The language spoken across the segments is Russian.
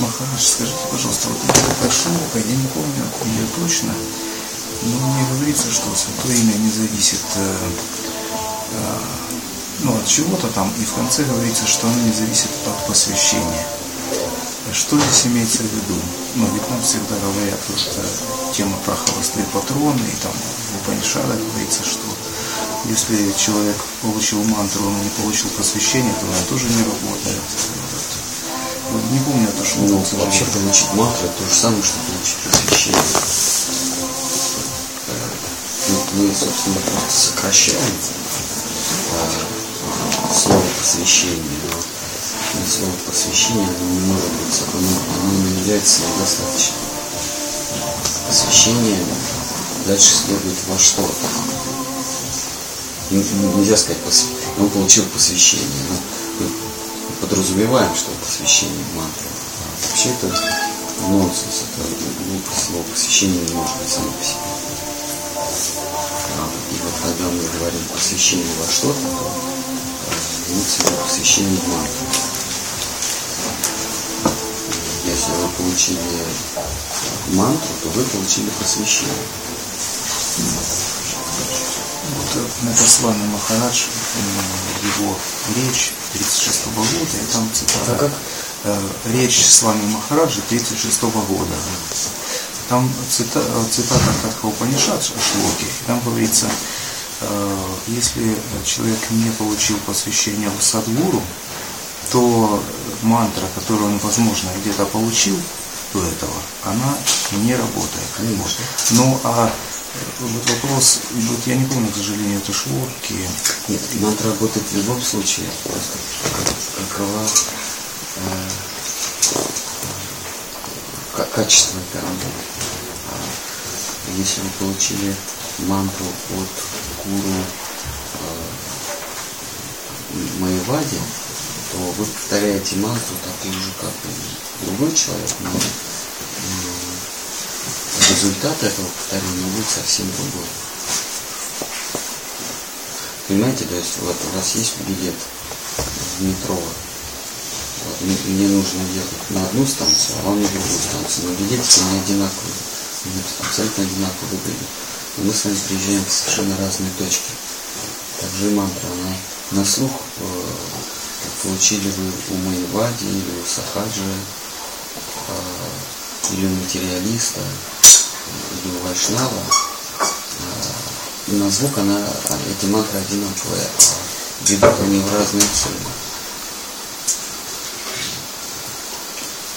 Махарадж, скажите, пожалуйста, вот эта шлока, я не помню ее точно, но мне говорится, что святое имя не зависит э, э, ну, от чего-то там, и в конце говорится, что оно не зависит от посвящения. Что здесь имеется в виду? Ну, ведь нам всегда говорят, вот э, тема про холостые патроны, и там в Упанишадах говорится, что если человек получил мантру, но не получил посвящение, то она тоже не работает. Вот, не помню это, что ну, вообще получить это то же самое, что получить посвящение. Ну, мы, собственно, просто сокращаем слово посвящение, но слово посвящение оно не может быть, оно, оно не является недостаточным. Посвящение дальше следует во что-то. Нельзя сказать, он получил посвящение. Но подразумеваем, что посвящение мантры. Вообще это нонсенс, это глупое слово. Посвящение не может быть само по себе. А, и вот когда мы говорим посвящение во что-то, то имеется в посвящение в мантру. Если вы получили мантру, то вы получили посвящение. Вот Натаслана Махарадж, его речь 36 -го года, и там цитата. А как? Речь с вами Махараджа 36 -го года. Там цита, цитата Катха Упанишат Шлоки, там говорится, если человек не получил посвящение в Садгуру, то мантра, которую он, возможно, где-то получил до этого, она не работает. Конечно. Ну, а вот вопрос, вот я не помню, к сожалению, это шлоки. Нет, мантра работает в любом случае. Просто какова э, качество этой работы. Если вы получили мантру от гуру э, Майвади, то вы повторяете мантру такую же, как и другой человек, но результат этого повторения будет совсем другой. Понимаете, то есть вот у вас есть билет в метро, вот, мне нужно ехать на одну станцию, а вам на другую станцию, но билеты не одинаковые, нет, абсолютно одинаковые были. Но мы с вами приезжаем в совершенно разные точки. Также мантра, она на слух э, получили вы у Майвади или у Сахаджи, э, или у материалиста, Вайшнава, э, на звук она, эти мантры одинаковые, а ведут они в разные цели.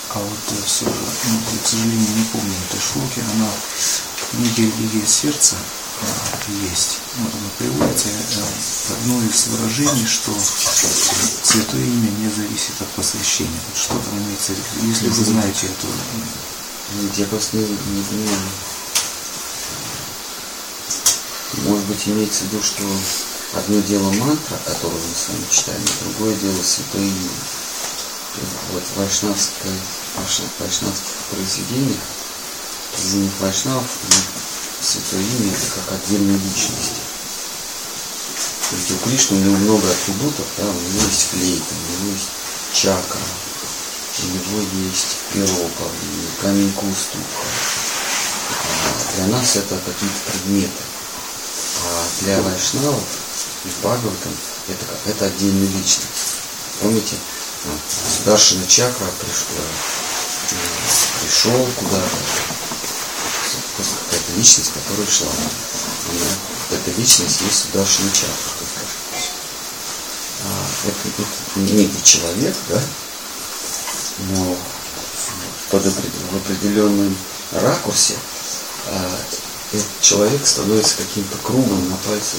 А вот все, ну, к сожалению, не помню этой шлоки, она книге «Религия сердца» есть. Приводится одно из выражений, что святое имя не зависит от посвящения. Вот что там имеется в виду? Если вы знаете эту... Я просто не, не понимаю. Может быть, имеется в виду, что одно дело мантра, которую мы с вами читаем, а другое дело святое имя. Вот в вайшнавской, вайшнавских произведениях, из них вайшнавов, святое имя это как отдельная личность. То есть у Кришны у него много атрибутов, да, у него есть флейта, у него есть чакра, у него есть пирока, камень кустуха. А для нас это какие-то предметы. А для вайшнавов и Бхагаватам это это отдельная личность. Помните, Сударшина чакра пришла, пришел куда-то, какая-то личность, которая шла. Эта личность есть Сударшина чакра. А, это, это некий человек, да, но под, в определенном ракурсе а, этот человек становится каким-то кругом на пальце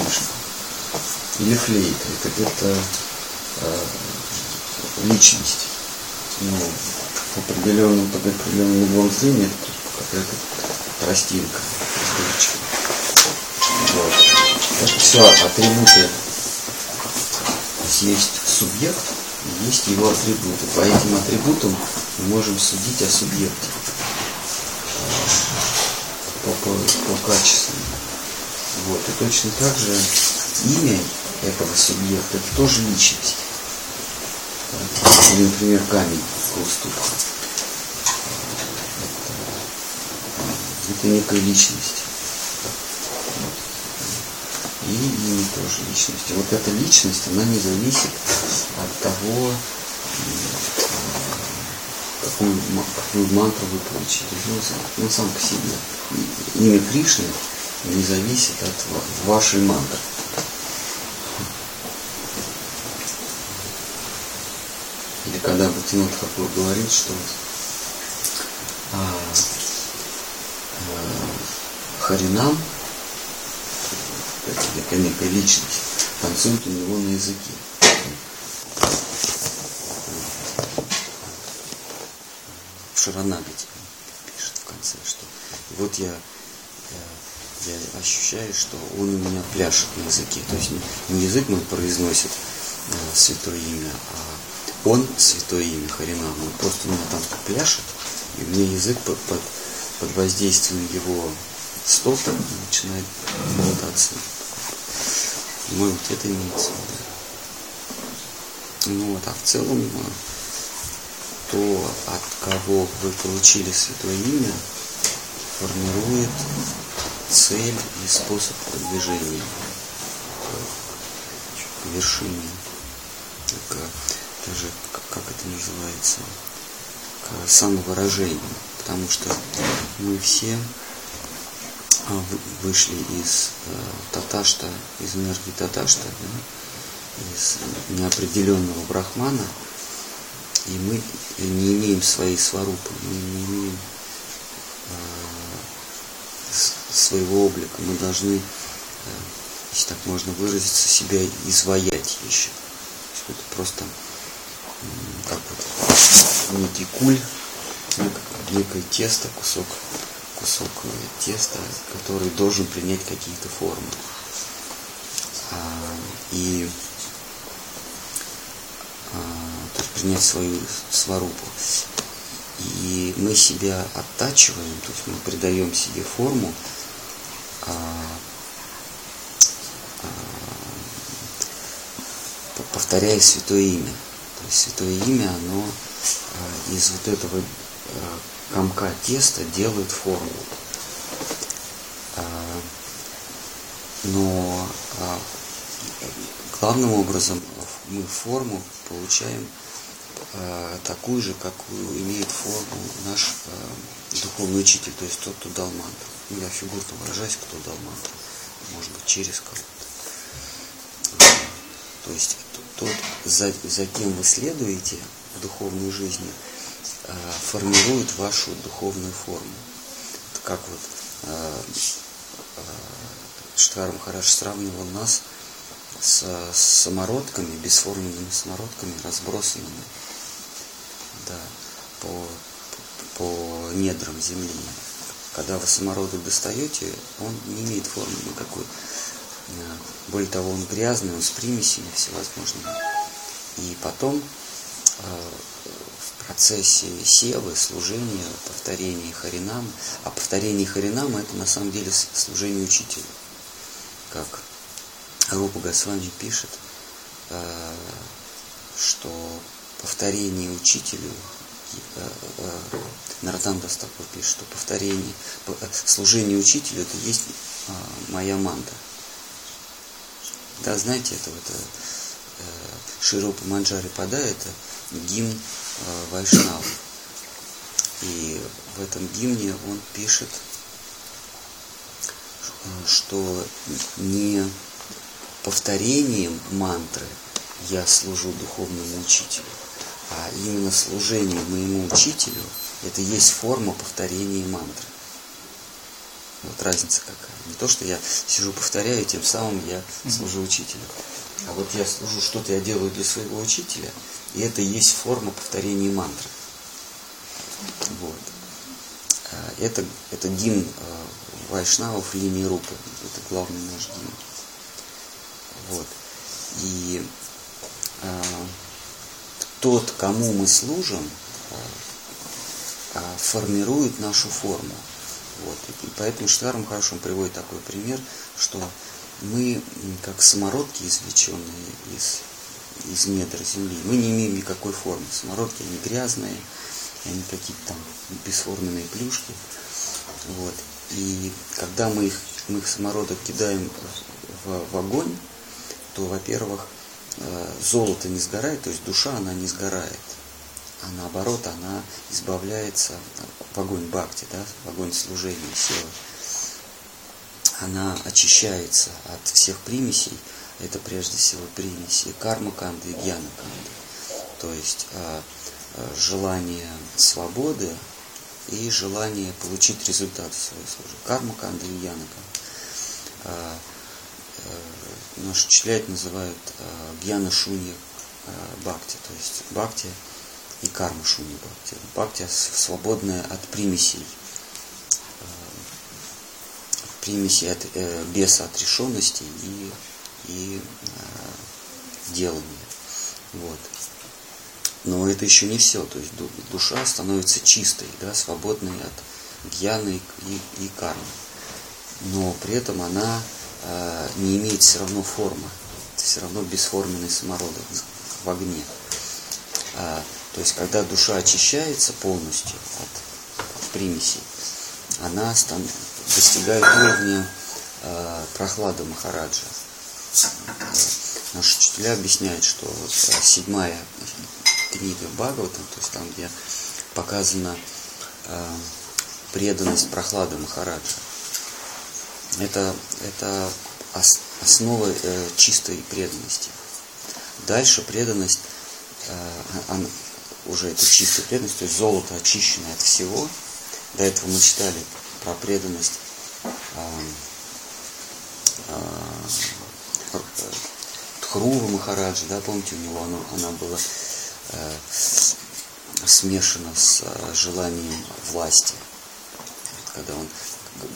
Вишну. Или флейта. Это где-то а, личность. Ну, в определенном, под определенным углом зрения это какая-то тростинка. Вот. Это все атрибуты. Есть субъект, есть его атрибуты. По этим атрибутам мы можем судить о субъекте по, по качествам. Вот. И точно так же имя этого субъекта это тоже личность. Или, например, камень уступка. Это, это некая личность. И имя тоже личность. И вот эта личность, она не зависит от того, какую, какую мантру вы получили. Ну, сам по себе. Имя Кришны не зависит от вашей мантры. Или когда Бхактинат Хакур говорит, что а, а, Харинам, это некая личность, танцует у него на языке. Шаранагати пишет в конце, что вот я, я, я ощущаю, что он у меня пляшет на языке. То есть не, язык мой произносит э, святое имя, а он святое имя Харинам. Он просто у меня там пляшет, и мне язык под, под, под воздействием его стоп начинает болтаться. Может, это имеется в виду. Ну вот, а в целом э, то, от кого вы получили Святое Имя, формирует цель и способ продвижения к вершине, к, даже, как это называется, к самовыражению. Потому что мы все а, вышли из э, таташта, из энергии таташта, да, из неопределенного брахмана – и мы не имеем своей сварупы, мы не имеем э, своего облика. Мы должны, э, если так можно выразиться, себя изваять еще. Это просто э, как вот некий куль, некое тесто, кусок, кусок теста, который должен принять какие-то формы. А, и принять свою сварупу. И мы себя оттачиваем, то есть мы придаем себе форму, а, а, повторяя святое имя. То есть святое имя, оно а, из вот этого а, комка теста делает форму. А, но а, главным образом мы форму получаем такую же, какую имеет форму наш э, духовный учитель, то есть тот, кто дал мантру. Ну, я фигурно выражаюсь, кто дал мантру. Может быть, через кого-то. То есть тот, за, за кем вы следуете в духовной жизни, э, формирует вашу духовную форму. Как вот э, э, Штхар Махарадж сравнивал нас с самородками, бесформенными самородками, разбросанными да, по, по недрам земли. Когда вы самородок достаете, он не имеет формы никакой. Э, более того, он грязный, он с примесями всевозможными. И потом э, в процессе севы, служения, повторения харинам, а повторение харинама это на самом деле служение учителю. Как Рупа Госвами пишет, э, что повторение учителю, э, э, Наратан Дастапур пишет, что повторение, служение учителю это есть а, моя мантра. Да, знаете, это вот Широпа Манджари Пада, это гимн Вайшнава. И в этом гимне он пишет, что не повторением мантры я служу духовному учителю, а именно служение моему учителю – это есть форма повторения мантры. Вот разница какая. Не то, что я сижу, повторяю, тем самым я служу учителю. А вот я служу, что-то я делаю для своего учителя, и это есть форма повторения мантры. Вот. А это, это гимн а, Вайшнавов линии Рупы. Это главный наш гимн. Вот. И э, тот, кому мы служим, э, формирует нашу форму. Вот. И поэтому Штарм хорошо приводит такой пример, что мы, как самородки, извлеченные из, из недр земли, мы не имеем никакой формы. Самородки, они грязные, они какие-то там бесформенные плюшки. Вот. И когда мы их, мы их самородок кидаем в, в огонь, то, во-первых, золото не сгорает, то есть душа, она не сгорает. А наоборот, она избавляется в огонь бхакти, да, в огонь служения силы. Она очищается от всех примесей, это прежде всего примеси карма канды и гьяна канды. То есть э, э, желание свободы и желание получить результат своей службы. Карма канда и яна Э, наши учителя называют гьяна шунья бхакти, то есть бхакти и карма шунья бхакти. Бхакти свободная от примесей, примесей от беса отрешенности и и э, делание. Вот. Но это еще не все. То есть душа становится чистой, да, свободной от гьяны и, и кармы. Но при этом она э, не имеет все равно формы. Это все равно бесформенный самородок в огне. А, то есть, когда душа очищается полностью от примесей, она стан, достигает уровня э, прохлады Махараджа. Наши учителя объясняют, что вот седьмая книга Бхагаватам, то есть там, где показана э, преданность прохлады Махараджа, это, это ос, основа э, чистой преданности. Дальше преданность, э, она, уже это чистая преданность, то есть золото очищенное от всего. До этого мы читали про преданность э, э, Тхрува Махараджа, да, помните, у него она, она была э, смешана с э, желанием власти. Когда он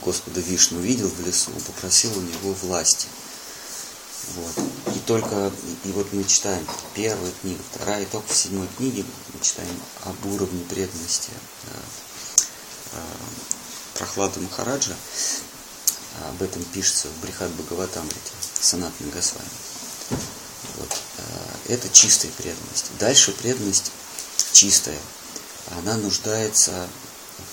Господа Вишну видел в лесу, попросил у него власти. Вот. И только, и вот мы читаем первая книга, вторая, и только в седьмой книге мы читаем об уровне преданности э, э, Прохлада Махараджа. Об этом пишется в Брихат Бхагаватамрите, Санатной Госвами. Вот. Э, это чистая преданность. Дальше преданность чистая. Она нуждается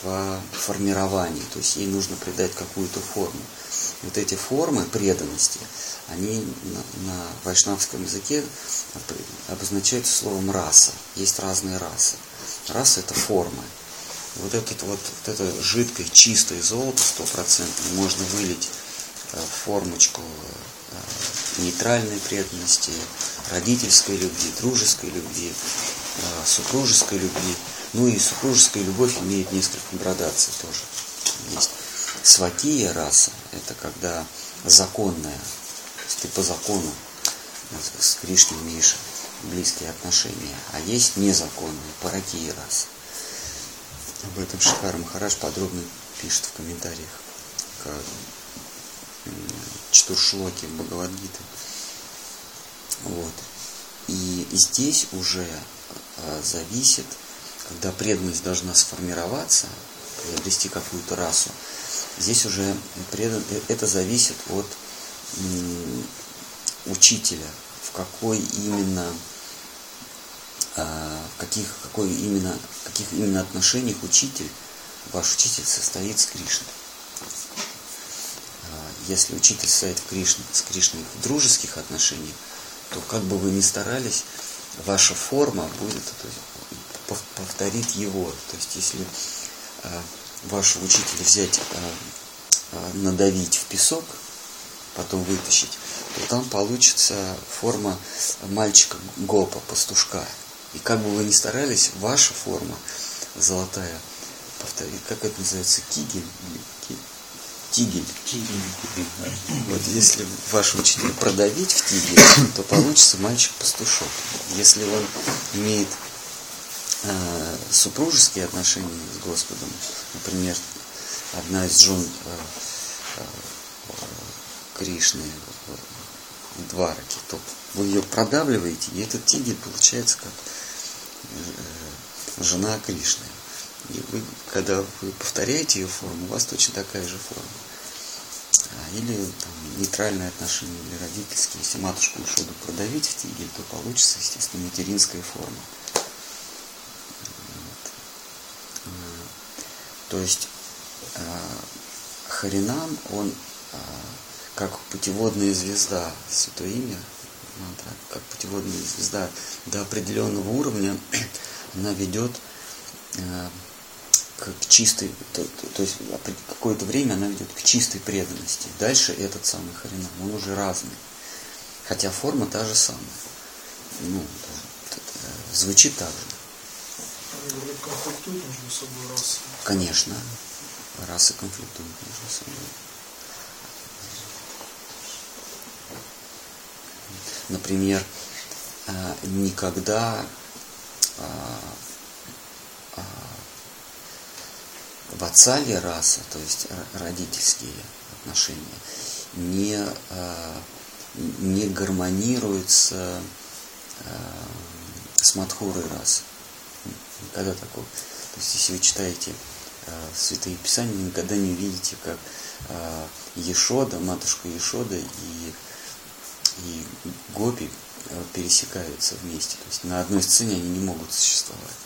в формировании, то есть ей нужно придать какую-то форму. Вот эти формы преданности, они на, на вайшнавском языке обозначаются словом раса. Есть разные расы. Раса это форма. Вот, этот, вот, вот это жидкое, чистое золото стопроцентное можно вылить э, в формочку э, нейтральной преданности, родительской любви, дружеской любви, э, супружеской любви. Ну и супружеская любовь имеет несколько градаций тоже. Есть сватия раса, это когда законная, то есть ты по закону с Кришной имеешь близкие отношения, а есть незаконная, паракия раса. Об этом Шихар Махараш подробно пишет в комментариях к Чатуршлоке Бхагавадгиты. Вот. И здесь уже а, зависит, когда преданность должна сформироваться, приобрести какую-то расу, здесь уже предан, э, это зависит от учителя, в какой именно а, в каких, какой именно, каких именно отношениях учитель, ваш учитель состоит с Кришной. Если учитель стоит в Кришне, с Кришной в дружеских отношениях, то как бы вы ни старались, ваша форма будет то есть, повторит его. То есть если э, вашего учителя взять, э, э, надавить в песок, потом вытащить, то там получится форма мальчика Гопа, пастушка. И как бы вы ни старались, ваша форма золотая повторит, как это называется, кигель, тигель. Тигель. Вот если ваш учитель продавить в тигель, то получится мальчик-пастушок. Если он имеет э, супружеские отношения с Господом, например, одна из жен э, э, Кришны в Двараке, то вы ее продавливаете, и этот тигель получается как э, жена Кришны. И вы, когда вы повторяете ее форму, у вас точно такая же форма. А, или там, нейтральные отношения, или родительские. Если матушку Ишоду продавить в тигель, то получится, естественно, материнская форма. Вот. А, то есть а, Харинам, он а, как путеводная звезда, святое имя, мантра, как путеводная звезда до определенного уровня, она ведет а, к чистой, то, то, то есть какое-то время она ведет к чистой преданности. Дальше этот самый Харинам, он уже разный. Хотя форма та же самая. Ну, э, звучит так же. Конфликтуют между собой расы. Конечно. Расы конфликтуют между собой. Например, э, никогда а, а, в отцале раса, то есть родительские отношения, не, а, не гармонируются с Мадхурой расы. Никогда такого. То есть, если вы читаете Святые Писания, никогда не увидите, как Ешода, матушка Ешода и, и Гопи пересекаются вместе. То есть на одной сцене они не могут существовать.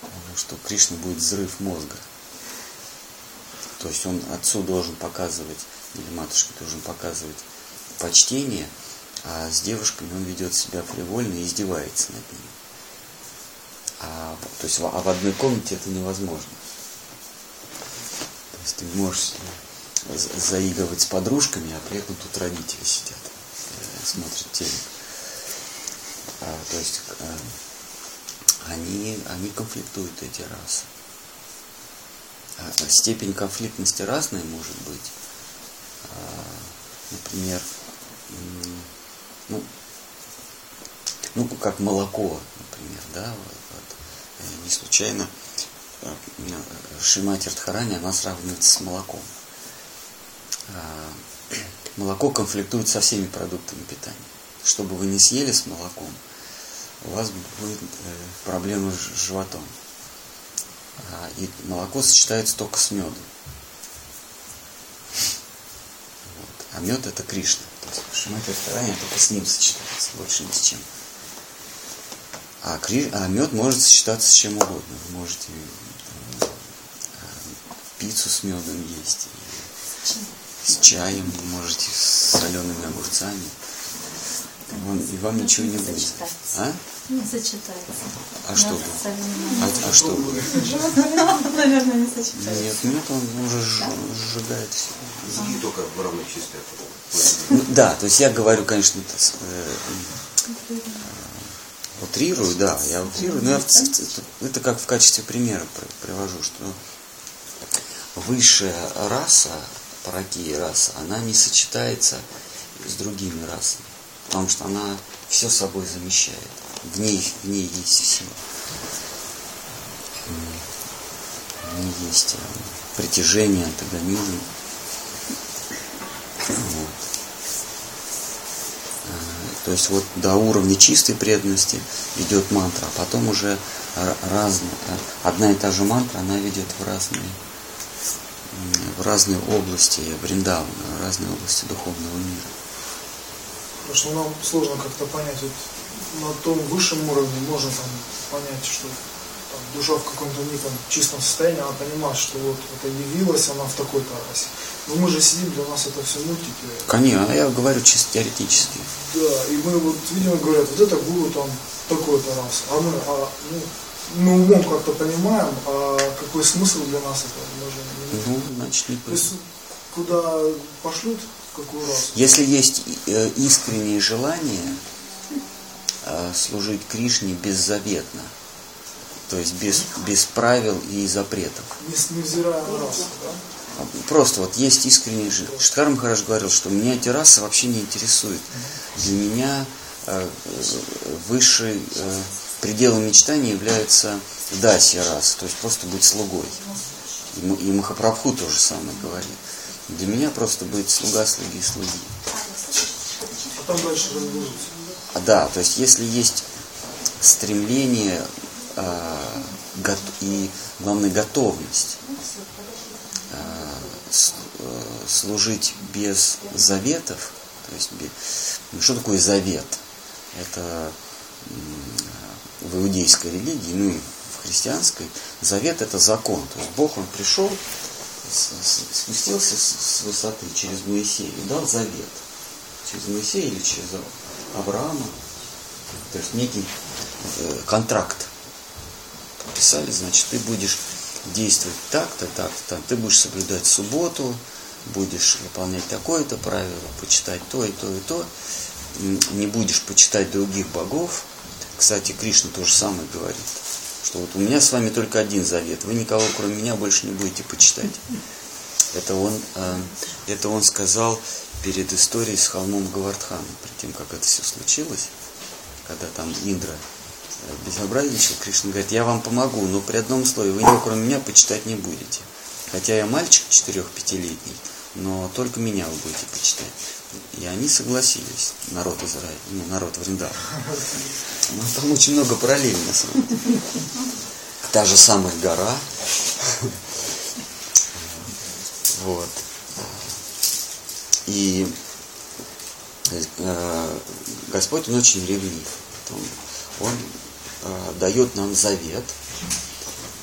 Потому что Кришна будет взрыв мозга. То есть он отцу должен показывать, или матушке должен показывать почтение, а с девушками он ведет себя фривольно и издевается над ними. А, то есть а в одной комнате это невозможно. То есть ты можешь заигрывать с подружками, а при этом тут родители сидят, э, смотрят телек. А, то есть э, они, они конфликтуют, эти расы. А, степень конфликтности разная может быть. А, например, ну, ну, как молоко, например, да, не случайно э, Шимати Радхарани, она сравнивается с молоком. А, молоко конфликтует со всеми продуктами питания. Что бы вы не съели с молоком, у вас будет проблемы с животом. А, и молоко сочетается только с медом. А мед это Кришна. То есть Шимати Радхарани только с ним сочетается, больше ни с чем. А, кри... а мед может сочетаться с чем угодно. Вы можете там, пиццу с медом есть, с чаем, вы можете с солеными огурцами. И вам ничего не будет. А? Не сочетается. А что будет? А, а что будет? Наверное, не сочетается. Нет, нет, он уже сжигает все. Языки только в равных частях. Ну, да, то есть я говорю, конечно, э, утрирую, да, я утрирую, но я, это как в качестве примера привожу, что высшая раса, паракия раса, она не сочетается с другими расами, потому что она все собой замещает в ней, в ней есть все. В ней есть э, притяжение, антагонизм. Вот. То есть вот до уровня чистой преданности ведет мантра, а потом уже разные, одна и та же мантра, она ведет в разные, в разные области Вриндавана, в разные области духовного мира. Потому что нам сложно как-то понять, вот на том высшем уровне можно там понять, что душа в каком-то неком чистом состоянии, она понимает, что вот это явилась она в такой-то расе. Но мы же сидим, для нас это все мультики. Конечно, а я говорю чисто теоретически. Да, и мы вот, видимо, говорят, вот это гуру там такой-то раз. А мы, а, ну, мы умом как-то понимаем, а какой смысл для нас это? Мы же не... Ну, значит, не То есть, куда пошлют, какую раз? Если есть э, искреннее желание, Э, служить Кришне беззаветно, то есть без, без правил и запретов. Невзирая на расу, да? Просто вот есть искренний жив. Штхар Махараш говорил, что меня эти расы вообще не интересуют. Для меня э, высший э, пределом мечтаний является даси расы, то есть просто быть слугой. И, и Махапрабху тоже самое говорит. Для меня просто быть слуга, слуги, слуги. А там дальше разберутся. Да, то есть если есть стремление э, и, главное, готовность э, э, служить без заветов, то есть ну, что такое завет? Это в иудейской религии, ну и в христианской, завет это закон. То есть Бог, Он пришел, спустился с высоты через Моисея и дал завет. Через Моисея или через Авраама. То есть некий э, контракт подписали, значит, ты будешь действовать так-то, так-то, так. Ты будешь соблюдать субботу, будешь выполнять такое-то правило, почитать то и то и то, не будешь почитать других богов. Кстати, Кришна то же самое говорит, что вот у меня с вами только один завет, вы никого кроме меня больше не будете почитать. Это он, э, это он сказал перед историей с холмом Гавардханом, перед тем, как это все случилось, когда там Индра безобразничал, Кришна говорит, я вам помогу, но при одном условии, вы никого кроме меня почитать не будете. Хотя я мальчик четырех-пятилетний, но только меня вы будете почитать. И они согласились, народ Израиля, ну, народ Вриндава. Ну, там очень много параллелей, на самом деле. Та же самая гора. Вот. И э, Господь, Он очень ревнив. Он, дает нам завет,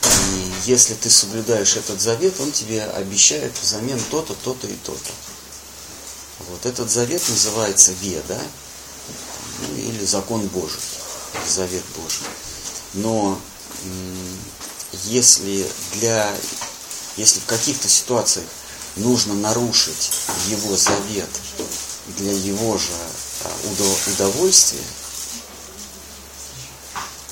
и если ты соблюдаешь этот завет, он тебе обещает взамен то-то, то-то и то-то. Вот этот завет называется Веда, ну, или закон Божий, завет Божий. Но если для, если в каких-то ситуациях нужно нарушить его завет для его же а, удовольствия,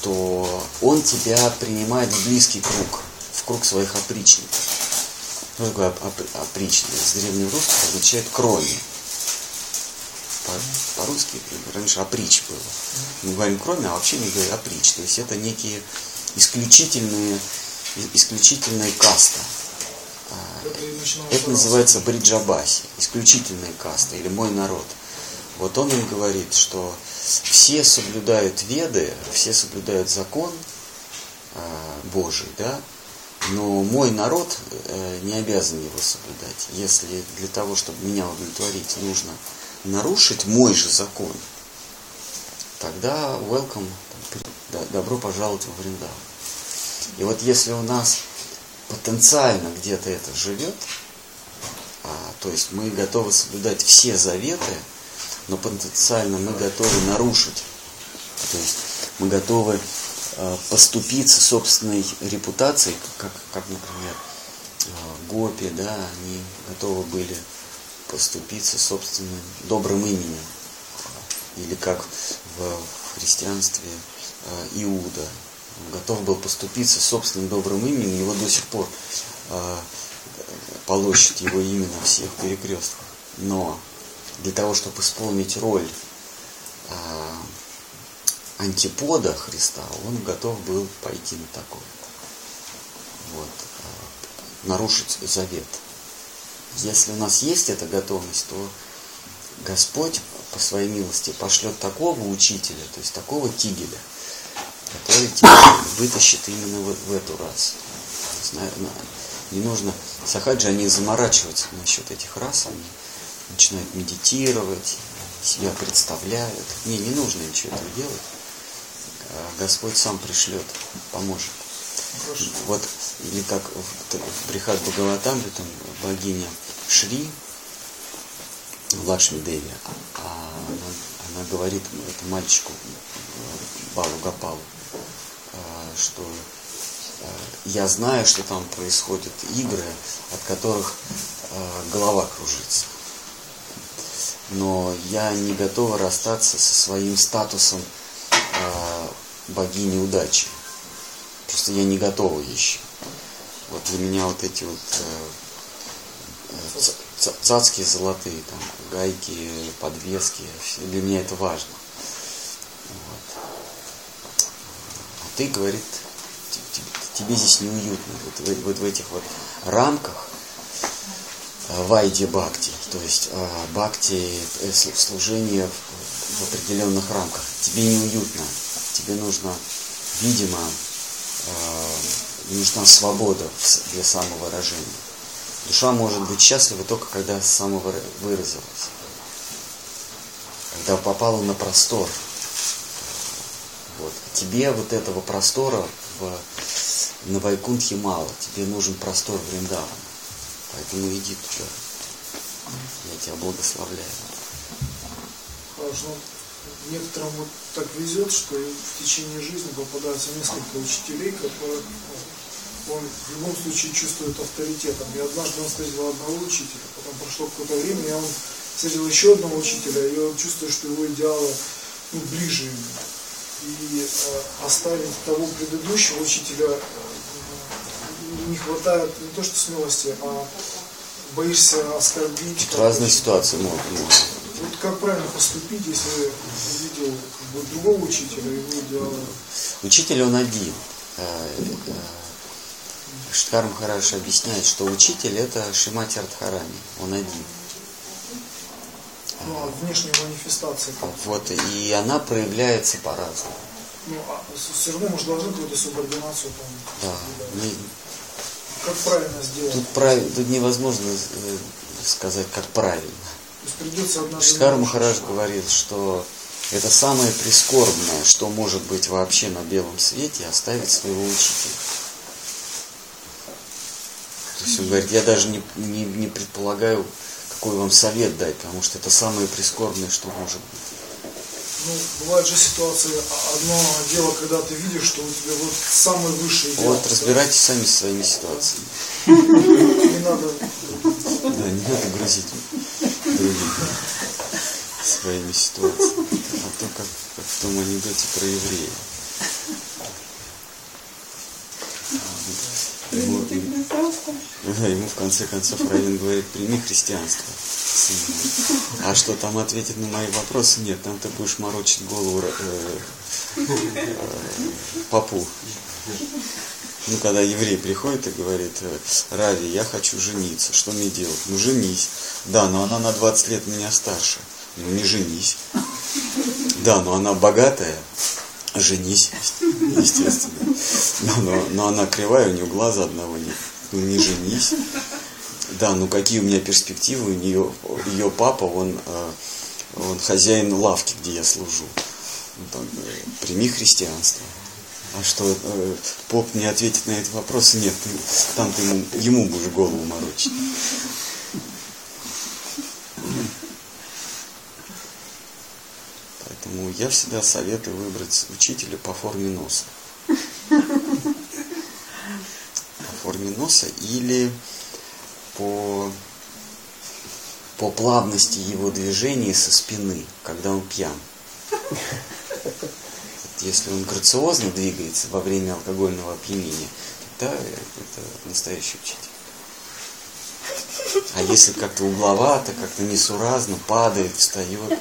то он тебя принимает в близкий круг, в круг своих опричников. Что такое опричник? С древнего русского означает кроме. По-русски раньше оприч было. Мы говорим кроме, а вообще не говорим оприч. То есть это некие исключительные, исключительные каста. А, это называется бриджабаси, исключительная каста или мой народ. Вот он им говорит, что все соблюдают веды, все соблюдают закон э, Божий, да, но мой народ э, не обязан его соблюдать. Если для того, чтобы меня удовлетворить, нужно нарушить мой же закон, тогда welcome, добро пожаловать во Вриндаву. И вот если у нас потенциально где-то это живет, а, то есть мы готовы соблюдать все заветы, но потенциально мы готовы нарушить. То есть мы готовы э, поступиться собственной репутацией, как, как например, э, Гопи, да, они готовы были поступиться собственным добрым именем. Или как в христианстве э, Иуда. Он готов был поступиться собственным добрым именем, его до сих пор полощет его имя на всех перекрестках. Но для того, чтобы исполнить роль э, антипода Христа, он готов был пойти на такое. Вот, э, нарушить завет. Если у нас есть эта готовность, то Господь по своей милости пошлет такого учителя, то есть такого тигеля, который тебя вытащит именно в, в эту раз. Есть, на, на, не нужно, сахаджи, они заморачиваются насчет этих рас, они начинают медитировать, себя представляют. Не, не нужно ничего этого делать. А Господь сам пришлет, поможет. Хорошо. Вот, или как в Брихат Бхагаватамре, там богиня Шри, Лакшми Деви, а она, она говорит этому мальчику, Балу Гапалу, а, что а, я знаю, что там происходят игры, от которых голова кружится но я не готова расстаться со своим статусом э, богини удачи. Просто я не готова еще. Вот для меня вот эти вот э, э, цацки золотые, там, гайки, подвески, для меня это важно. Вот. А ты, говорит, тебе здесь неуютно, вот вот в этих вот рамках, вайди бхакти, то есть а, бхакти, э, служение в определенных рамках. Тебе неуютно, тебе нужно, видимо, а, нужна свобода для самовыражения. Душа может быть счастлива только когда самовыразилась, когда попала на простор. Вот. Тебе вот этого простора в, на Вайкунтхе мало, тебе нужен простор Вриндавана. Поэтому иди туда. Я тебя благословляю. Хорошо. Некоторым вот так везет, что в течение жизни попадается несколько учителей, которых ну, он в любом случае чувствует авторитетом. И однажды он встретил одного учителя, потом прошло какое-то время, и он встретил еще одного учителя, и он чувствует, что его идеалы ну, ближе ему. И э, оставить того предыдущего учителя не хватает не то что смелости, а боишься оскорбить. Разные ситуации могут быть. Вот как правильно поступить, если увидел как бы, другого учителя, его идеалы? Учитель он один. Э, э, Штхар Махараш объясняет, что учитель это Шимати Радхарани, он один. Ну, а внешние манифестации как? Вот, и она проявляется по-разному. Ну, а все равно, может, должны какую-то субординацию там. Да. Не- Как правильно сделать? тут, прав- тут невозможно э, сказать, как правильно. Штхар Махараш говорит, что это самое прискорбное, что может быть вообще на белом свете, оставить своего учителя. То есть он говорит, я даже не, не, не предполагаю, какой вам совет дать, потому что это самое прискорбное, что может быть. Ну, бывают же ситуации, а- одно дело, когда ты видишь, что у тебя вот самый высший идеал. Вот разбирайтесь сами со своими ситуациями. Не надо... Да, не надо грузить других своими ситуациями. А то, как, как в том анекдоте про еврея. Да, ему в конце концов Равин говорит, прими христианство. сын мой». А что там ответить на мои вопросы? Нет, там ты будешь морочить голову э, э, попу. Ну, когда еврей приходит и говорит, э, Рави, я хочу жениться, что мне делать? Ну, женись. Да, но она на 20 лет меня старше. Ну, не женись. Да, но она богатая. Женись, естественно. Да, но, но она кривая, у нее глаза одного нет. Ну, не женись. Да, ну какие у меня перспективы? У нее, ее папа, он, э, он хозяин лавки, где я служу. Ну, там, э, прими христианство. А что, э, поп не ответит на этот вопрос? Нет, ты, там ты ему, ему будешь голову морочить. Поэтому я всегда советую выбрать учителя по форме носа. По форме носа или по, по плавности его движений со спины, когда он пьян. Если он грациозно двигается во время алкогольного опьянения, тогда это настоящий учитель. А если как-то угловато, как-то несуразно, падает, встает.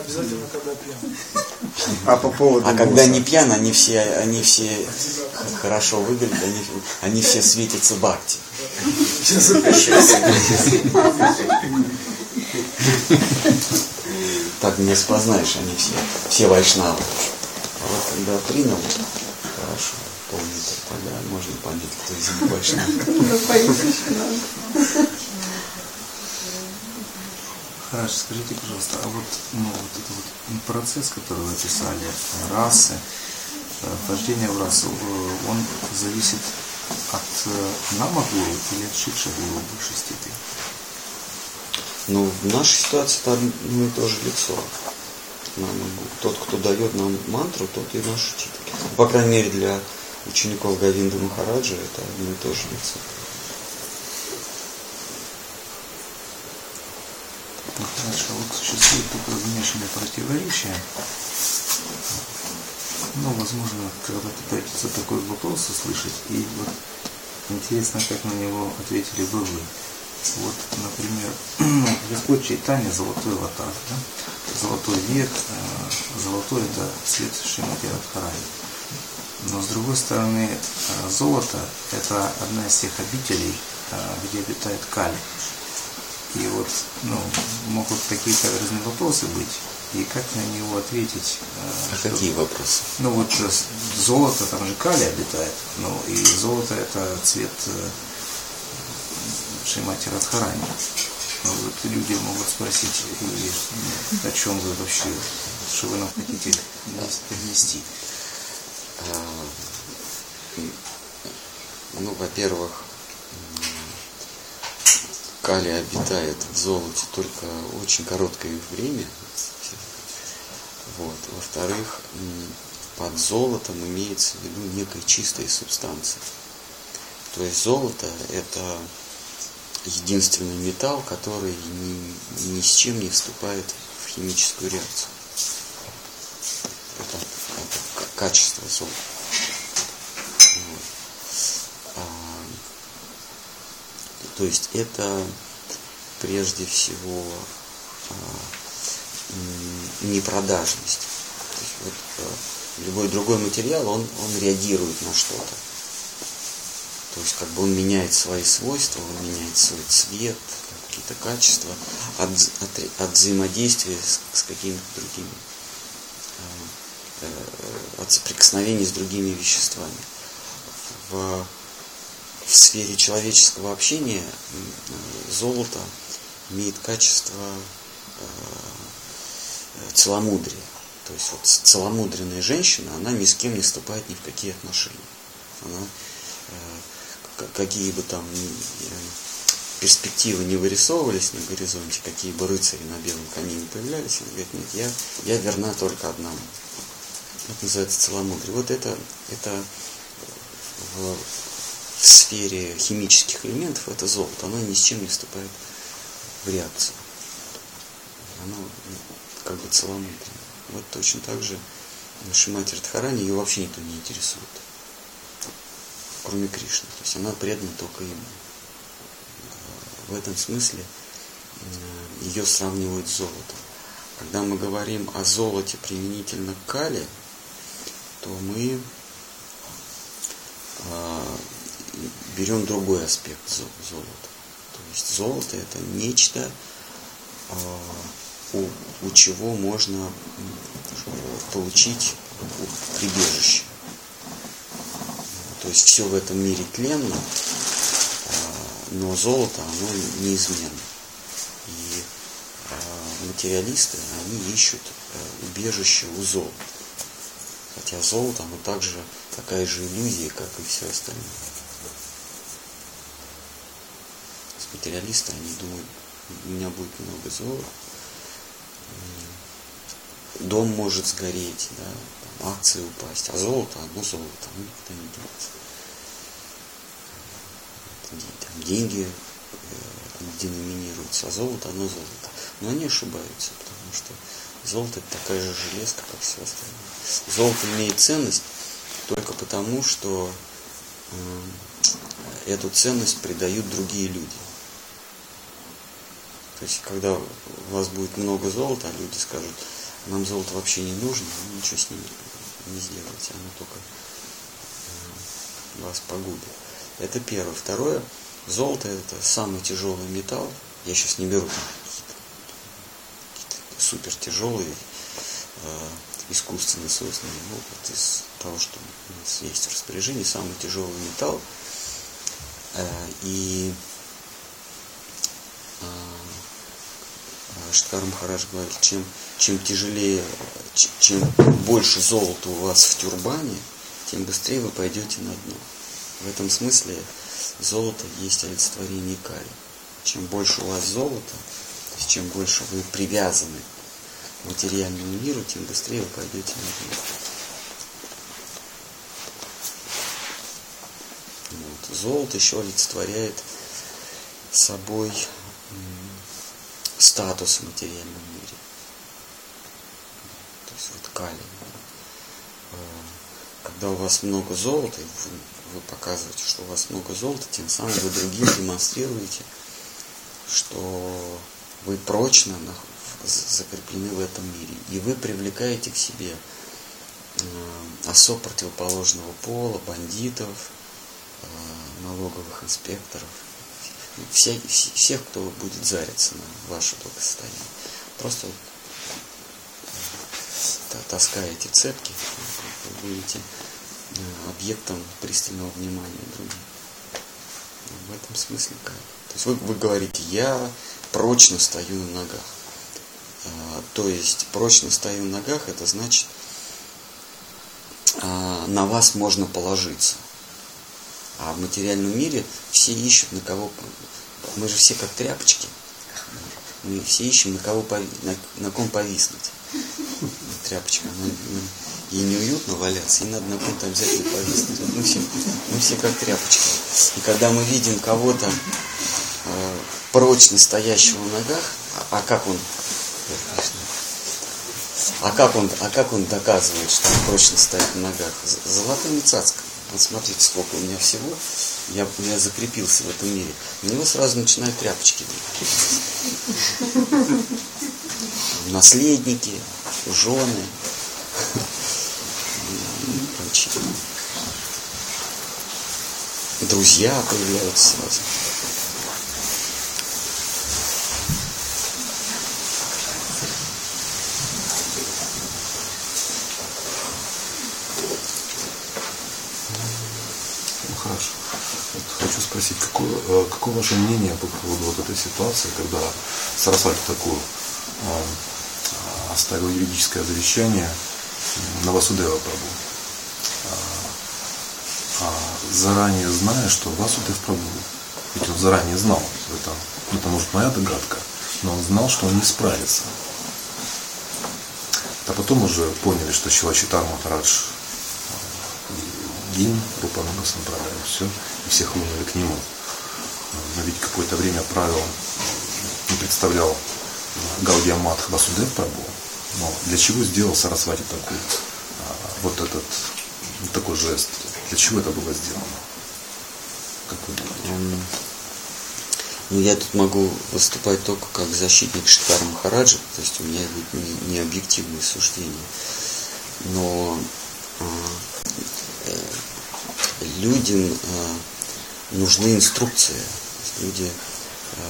Обязательно, когда пьян. А по поводу А когда не пьян, они все, они все хорошо выглядят, они, они все светятся запишусь. Так не распознаешь, они все, все вайшнавы. А вот когда принял, хорошо, помнит, тогда можно понять, кто из них вайшнав. Хорошо, скажите, пожалуйста, а вот, ну, вот этот вот процесс, который вы описали, расы, э, вхождение в расу, э, он зависит от э, намагуру или от шикшагуру в большей степени? Ну, в нашей ситуации это одно и то же лицо. Тот, кто дает нам мантру, тот и наш учитель. По крайней мере, для учеников Гавинда Махараджа это одно и то же лицо. Ну, хорошо, вот существует такое внешнее противоречие. Ну, возможно, когда-то придется такой вопрос услышать, и вот интересно, как на него ответили бы вы. Вот, например, Господь Чайтанья золотой лотар, да? золотой век, э, золотой это цвет Шимати Радхарани. Но с другой стороны, э, золото это одна из тех обителей, э, где обитает Кали. И вот, ну, могут какие-то разные вопросы быть, и как на него ответить. э, А что- какие вопросы? Ну вот золото, там же калий обитает, ну и золото это цвет э, Шимати Радхарани. Ну, вот люди могут спросить, и, о чем вы вообще, что вы нам хотите донести. А, Ну, во-первых, калий обитает в золоте только очень короткое время. Вот. Во-вторых, под золотом имеется в виду некая чистая субстанция. То есть золото – это единственный металл, который ни, ни с чем не вступает в химическую реакцию. Это, это качество золота. То есть это прежде всего а, непродажность. То есть вот, а, любой другой материал, он, он реагирует на что-то. То есть как бы он меняет свои свойства, он меняет свой цвет, какие-то качества от, от, от взаимодействия с, с какими-то другими, э, э, от соприкосновений с другими веществами. В, в сфере человеческого общения золото имеет качество э, целомудрия. То есть вот целомудренная женщина, она ни с кем не вступает ни в какие отношения. Она какие бы там э, перспективы не вырисовывались на горизонте, какие бы рыцари на белом коне не появлялись, она говорит, нет, я, я верна только одному. Это называется целомудрие. Вот это, это в, в сфере химических элементов это золото, оно ни с чем не вступает в реакцию. Оно ну, как бы целомудрие. Вот точно так же Шимати Радхарани ее вообще никто не интересует кроме Кришны. То есть она предана только ему. В этом смысле э, ее сравнивают с золотом. Когда мы говорим о золоте применительно к кале, то мы э, берем другой аспект золота. То есть золото это нечто, э, у, у чего можно получить прибежище. То есть все в этом мире тленно, а, но золото, оно неизменно. И а, материалисты, они ищут э, убежище у золота. Хотя золото, оно также такая же иллюзия, как и все остальное. Материалисты, они думают, у меня будет много золота, дом может сгореть, да, акции упасть, а золото, одно золото, оно никуда не денется. Там деньги э, деноминируются, а золото, оно золото. Но они ошибаются, потому что золото это такая же железка, как все остальное. Золото имеет ценность только потому, что э, эту ценность придают другие люди. То есть, когда у вас будет много золота, люди скажут, нам золото вообще не нужно, ничего с ним не сделаете, оно только э, вас погубит. Это первое. Второе, золото это самый тяжелый металл. Я сейчас не беру какие-то, какие супер тяжелые, э, искусственно созданные. Ну, вот из того, что у нас есть в распоряжении, самый тяжелый металл. Э, и э, Штхар Махарадж говорит, чем, чем тяжелее, чем больше золота у вас в тюрбане, тем быстрее вы пойдете на дно. В этом смысле золото есть олицетворение кали. Чем больше у вас золота, то есть чем больше вы привязаны к материальному миру, тем быстрее вы пойдете на дно. Вот. Золото еще олицетворяет собой статус в материальном мире. То есть вот калий. Э, когда у вас много золота, вы, вы показываете, что у вас много золота, тем самым вы другим демонстрируете, что вы прочно закреплены в этом мире. И вы привлекаете к себе э, особ противоположного пола, бандитов, э, налоговых инспекторов вся, всех, кто будет зариться на ваше благосостояние. Просто э, таскаете цепки, вы будете э, объектом пристального внимания другим. В этом смысле как. То есть вы, вы говорите, я прочно стою на ногах. А, то есть прочно стою на ногах, это значит, а, на вас можно положиться. А в материальном мире все ищут на кого мы же все как тряпочки. Мы все ищем, на, кого пови, на, на ком повиснуть. Тряпочка. Мы, мы, ей неуютно валяться, и надо на ком-то обязательно повиснуть. Мы, все, мы все как тряпочки. И когда мы видим кого-то э, прочно стоящего в ногах, а, а как он а как он, а как он доказывает, что он прочно стоит на ногах? Золотыми цацками. Вот смотрите, сколько у меня всего. Я, я закрепился в этом мире. У него сразу начинают тряпочки. Наследники, жены. Друзья появляются сразу. спросить, какое, ваше мнение по поводу вот этой ситуации, когда Сарасвати такую оставил юридическое завещание на Васудева Прабу, а, заранее зная, что Васудев Прабу, ведь он заранее знал, это, это может моя догадка, но он знал, что он не справится. А потом уже поняли, что Шилачитар Махарадж Гин, Рупануга Сампрадай, все, и все хлынули к нему. Но ведь какое-то время правил не представлял Гаудия Матх Васудев Прабу. Но для чего сделал Сарасвати такой, а, вот этот, такой жест? Для чего это было сделано? Как вы думаете? Ну, я тут могу выступать только как защитник Штар Махараджа, то есть у меня не, не объективные суждения. Но а, э, людям э, нужны инструкции. Люди э,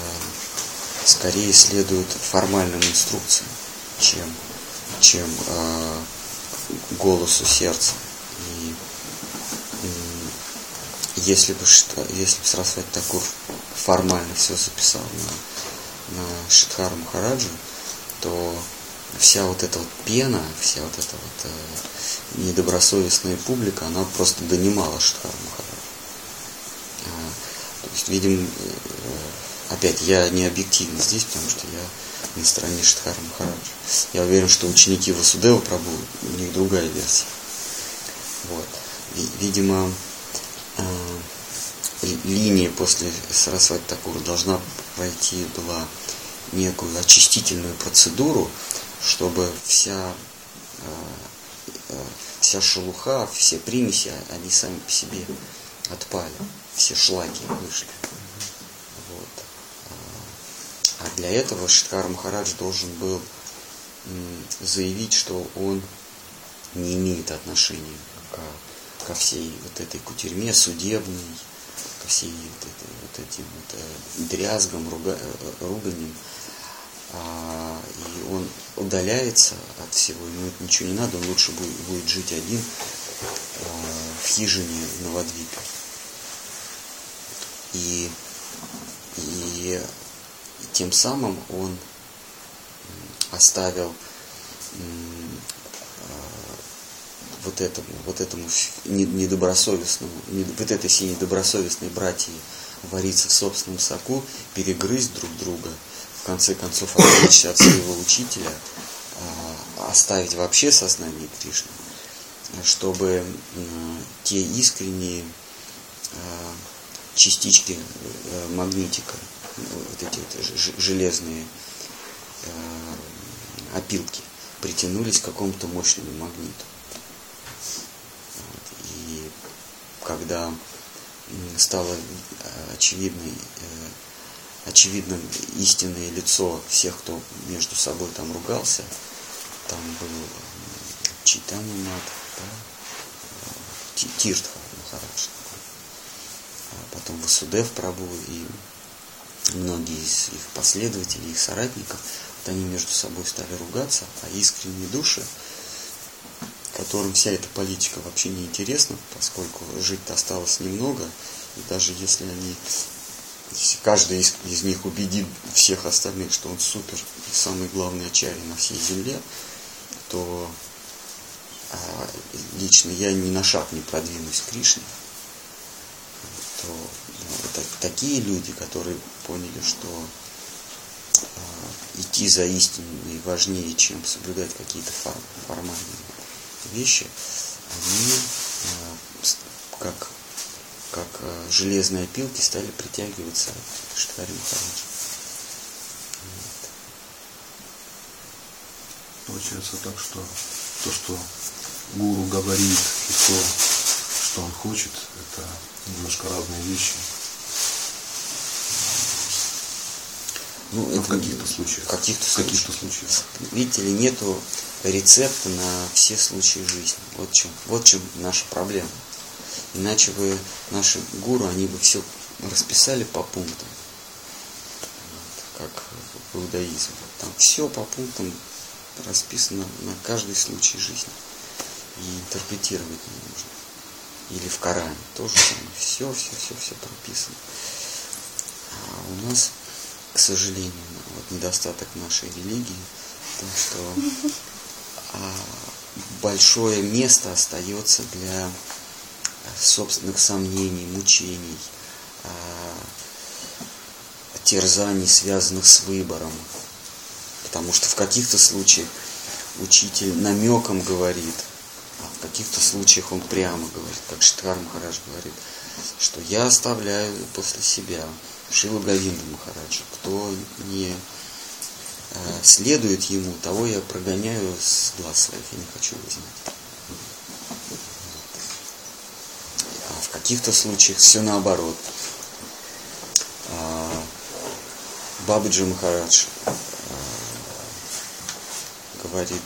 скорее следуют формальным инструкциям, чем, чем э, голосу сердца. И если бы, что, если бы Сарасвати такой формально все записал на, на Шидхару Махараджу, то вся вот эта вот пена, вся вот эта вот э, недобросовестная публика, она просто донимала Шидхару Махараджа. А, то есть, видимо, э, опять я не объективен здесь, потому что я на стороне Шидхара Махараджа. Я уверен, что ученики Васудева Прабу, у них другая версия. Вот. Видимо, э, линия после Сарасвати Такура должна пройти была некую очистительную процедуру, чтобы вся, э, вся шелуха, все примеси, они сами по себе отпали, все шлаки вышли. Вот. А для этого Шиткар Махарадж должен был заявить, что он не имеет отношения к, ко всей вот этой кутерьме судебной, ко всей вот, этой, вот этим вот, э, дрязгам, руга, э, руганям, а, и он удаляется от всего, ему ничего не надо, он лучше будет, будет жить один а, в хижине в Новодвипе. И, и тем самым он оставил а, вот этому, вот этому недобросовестному, вот этой всей недобросовестной братьи вариться в собственном соку, перегрызть друг друга – в конце концов отличиться от своего учителя, а, оставить вообще сознание Кришны, чтобы те искренние а, частички э, магнитика, вот эти вот железные а, опилки, притянулись к какому-то мощному магниту. И когда стало очевидной э, очевидно истинное лицо всех, кто между собой там ругался. Там был Читани Мат, да, Тиртха Махарадж. А потом Васудев Прабу и многие из их последователей, их соратников, вот они между собой стали ругаться, а искренние души, которым вся эта политика вообще не интересна, поскольку жить-то осталось немного, и даже если они если каждый из, из них убедит всех остальных, что он супер самый главный ачарья на всей земле, то а, лично я ни на шаг не продвинусь к Кришне, то ну, это такие люди, которые поняли, что э, идти за истиной важнее, чем соблюдать какие-то формальные вещи, они э, как, как э, железные опилки стали притягиваться к Штхаре Махараджа. Получается так, что то, что гуру говорит, и то, что он хочет, это немножко разные вещи. Ну, в каких-то случаях. В каких-то каких случаях. случаях. Видите ли, нету рецепта на все случаи жизни. Вот в чем, вот чем наша проблема. Иначе бы наши гуру, они бы все расписали по пунктам. Как в иудаизме. Там все по пунктам расписано на каждый случай жизни. И интерпретировать не нужно. Или в Коране тоже самое. Все, все, все, все прописано. А у нас, к сожалению, вот недостаток нашей религии, то, что а, большое место остается для собственных сомнений, мучений, а, терзаний, связанных с выбором. Потому что в каких-то случаях учитель намеком говорит, в каких-то случаях он прямо говорит, как Штхар Махарадж говорит, что я оставляю после себя Шилу Гавинду Махараджа. Кто не э, следует ему, того я прогоняю с глаз своих, я не хочу его знать. А в каких-то случаях все наоборот. А, Бабаджи Махарадж э, говорит,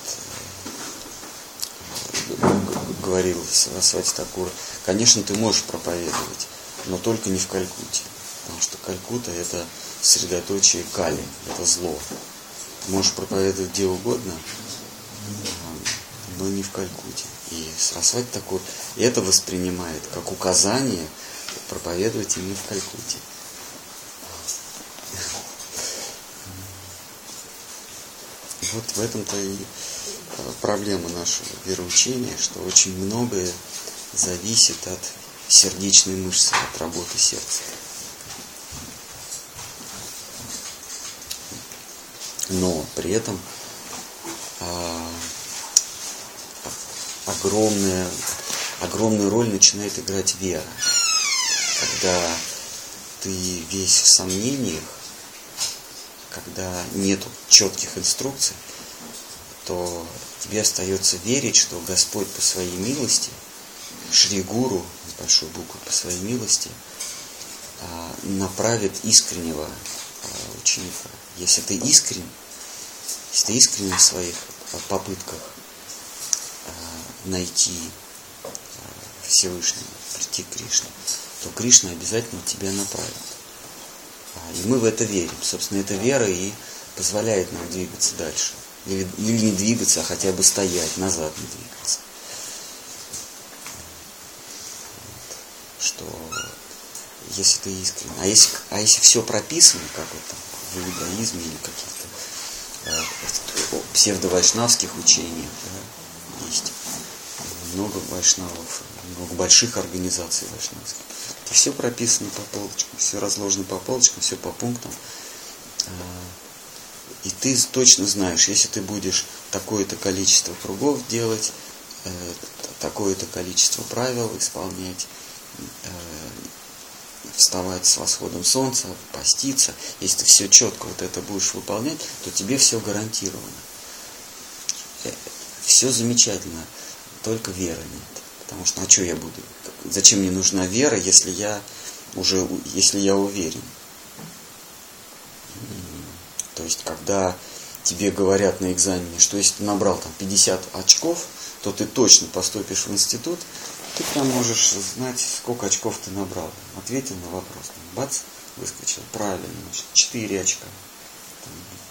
говорил Сарасвати Такур, конечно, ты можешь проповедовать, но только не в Калькутте. Потому что Калькута это средоточие Кали, это зло. Ты можешь проповедовать где угодно, но не в Калькуте. И Сарасвати Такур это воспринимает как указание проповедовать именно в Калькуте. Вот в этом-то и проблема нашего вероучения, что очень многое зависит от сердечной мышцы, от работы сердца. Но при этом а, огромная, огромную роль начинает играть вера. Когда ты весь в сомнениях, когда нет четких инструкций, то тебе остается верить, что Господь по своей милости, Шри Гуру, с большой буквы, по своей милости, а, направит искреннего а, ученика. Если ты искренен, если ты искренен в своих попытках а, найти Всевышнего, прийти к Кришне, то Кришна обязательно тебя направит. И мы в это верим. Собственно, эта вера и позволяет нам двигаться дальше. Или, или не двигаться, а хотя бы стоять, назад не двигаться. Что если ты искренне. А если, а если все прописано, как вот там в иудаизме или каких-то э, псевдовайшнавских учениях, да, есть много вайшнавов, много больших организаций вайшнавских. И все прописано по полочкам, все разложено по полочкам, все по пунктам. И ты точно знаешь, если ты будешь такое-то количество кругов делать, такое-то количество правил исполнять, вставать с восходом солнца, поститься, если ты все четко вот это будешь выполнять, то тебе все гарантировано. Все замечательно, только веры нет. Потому что, а что я буду? Зачем мне нужна вера, если я уже, если я уверен? То есть, когда тебе говорят на экзамене, что если ты набрал там 50 очков, то ты точно поступишь в институт, ты прям можешь знать, сколько очков ты набрал. Ответил на вопрос. Бац, выскочил. Правильно, значит, 4 очка.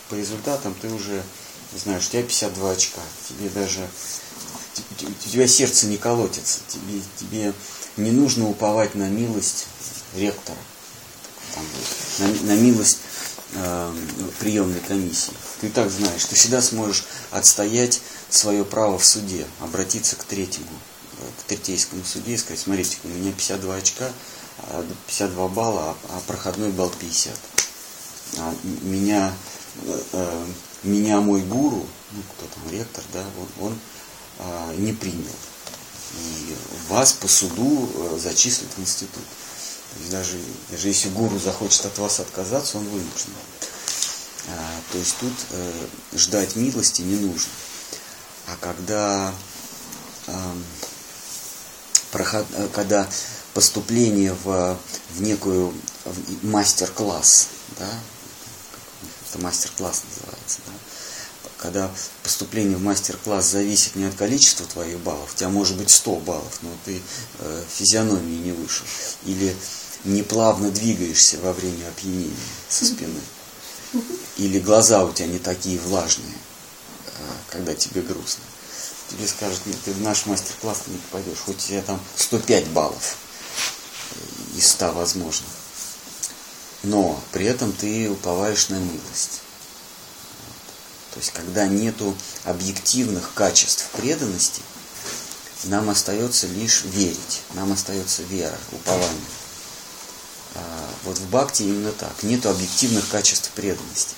По результатам ты уже знаешь, у тебя 52 очка. Тебе даже у тебя сердце не колотится, тебе, тебе не нужно уповать на милость ректора, там, на, на милость э, приемной комиссии. Ты так знаешь, ты всегда сможешь отстоять свое право в суде, обратиться к третьему, к третейскому суде и сказать, смотрите, у меня 52 очка, а, 52 балла, а, а проходной балл 50. А меня, э, меня мой гуру, ну кто там, ректор, да, он, он а, не принял. И вас по суду э, зачислят в институт. Даже, даже если гуру захочет от вас отказаться, он вынужден. А, то есть тут э, ждать милости не нужно. А когда, э, проход, когда поступление в, в некую в мастер-класс, да, это мастер-класс называется, да, когда поступление в мастер-класс зависит не от количества твоих баллов, у тебя может быть 100 баллов, но ты э, физиономии не вышел, или неплавно двигаешься во время опьянения со спины, или глаза у тебя не такие влажные, э, когда тебе грустно. Тебе скажут, нет, ты в наш мастер-класс не попадешь, хоть у тебя там 105 баллов из 100 возможно. Но при этом ты уповаешь на милость. То есть, когда нету объективных качеств преданности, нам остается лишь верить, нам остается вера, упование. А вот в бхакти именно так. Нету объективных качеств преданности.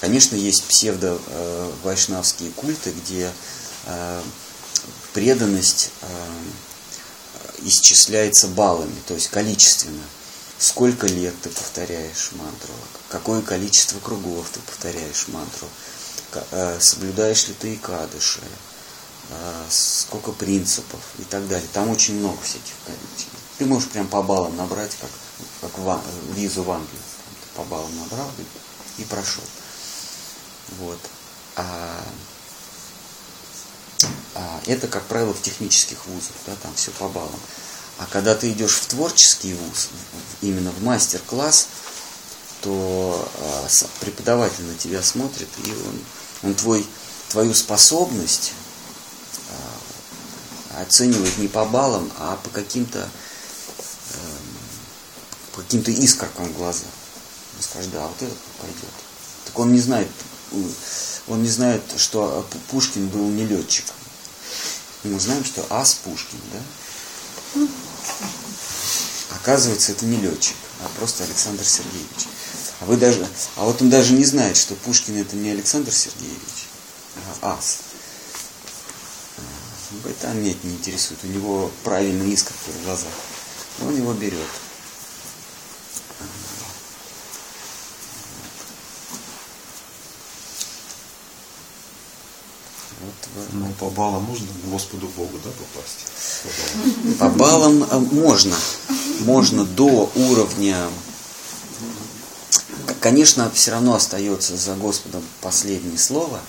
Конечно, есть псевдо-вайшнавские культы, где э, преданность э, исчисляется баллами, то есть количественно. Сколько лет ты повторяешь мантру, какое количество кругов ты повторяешь мантру, Э, соблюдаешь ли ты и кадыши, э, сколько принципов и так далее. Там очень много всяких количеств. Ты можешь прям по баллам набрать, как, как в, визу в Англию. По баллам набрал и, прошел. Вот. А, а это, как правило, в технических вузах, да, там все по баллам. А когда ты идешь в творческий вуз, именно в мастер-класс, то а, преподаватель на тебя смотрит, и он он твой, твою способность э, оценивает не по баллам, а по каким-то э, каким-то искоркам в глазах. Он скажет, да, вот это пойдет. Так он не знает, он не знает, что Пушкин был не летчиком. Мы знаем, что Ас Пушкин, да? Оказывается, это не летчик, а просто Александр Сергеевич. А вы даже, а вот он даже не знает, что Пушкин это не Александр Сергеевич, а ас. А, это нет, не интересует. У него правильный искорки в глазах. Он его берет. Вот, ну, по баллам можно Господу Богу, да, попасть? По баллам э, можно. Можно до уровня Конечно, все равно остается за Господом последнее слово,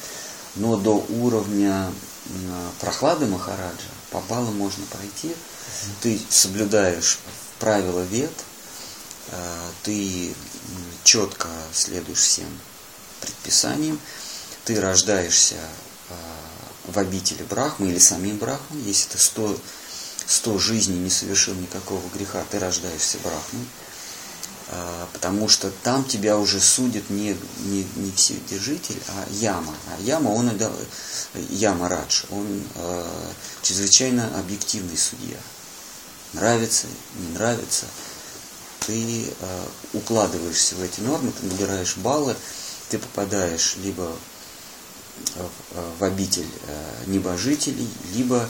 но до уровня прохлады Махараджа по баллам можно пройти. Ты соблюдаешь правила вет, э, ты четко следуешь всем предписаниям, ты рождаешься в обители Брахмы или самим Брахмой, если ты сто, сто жизней не совершил никакого греха, ты рождаешься Брахмой. А, потому что там тебя уже судит не, не, не вседержитель, а Яма. А Яма, он, Яма Радж, он э, чрезвычайно объективный судья. Нравится, не нравится. Ты э, укладываешься в эти нормы, ты набираешь баллы, ты попадаешь либо в обитель э, небожителей, либо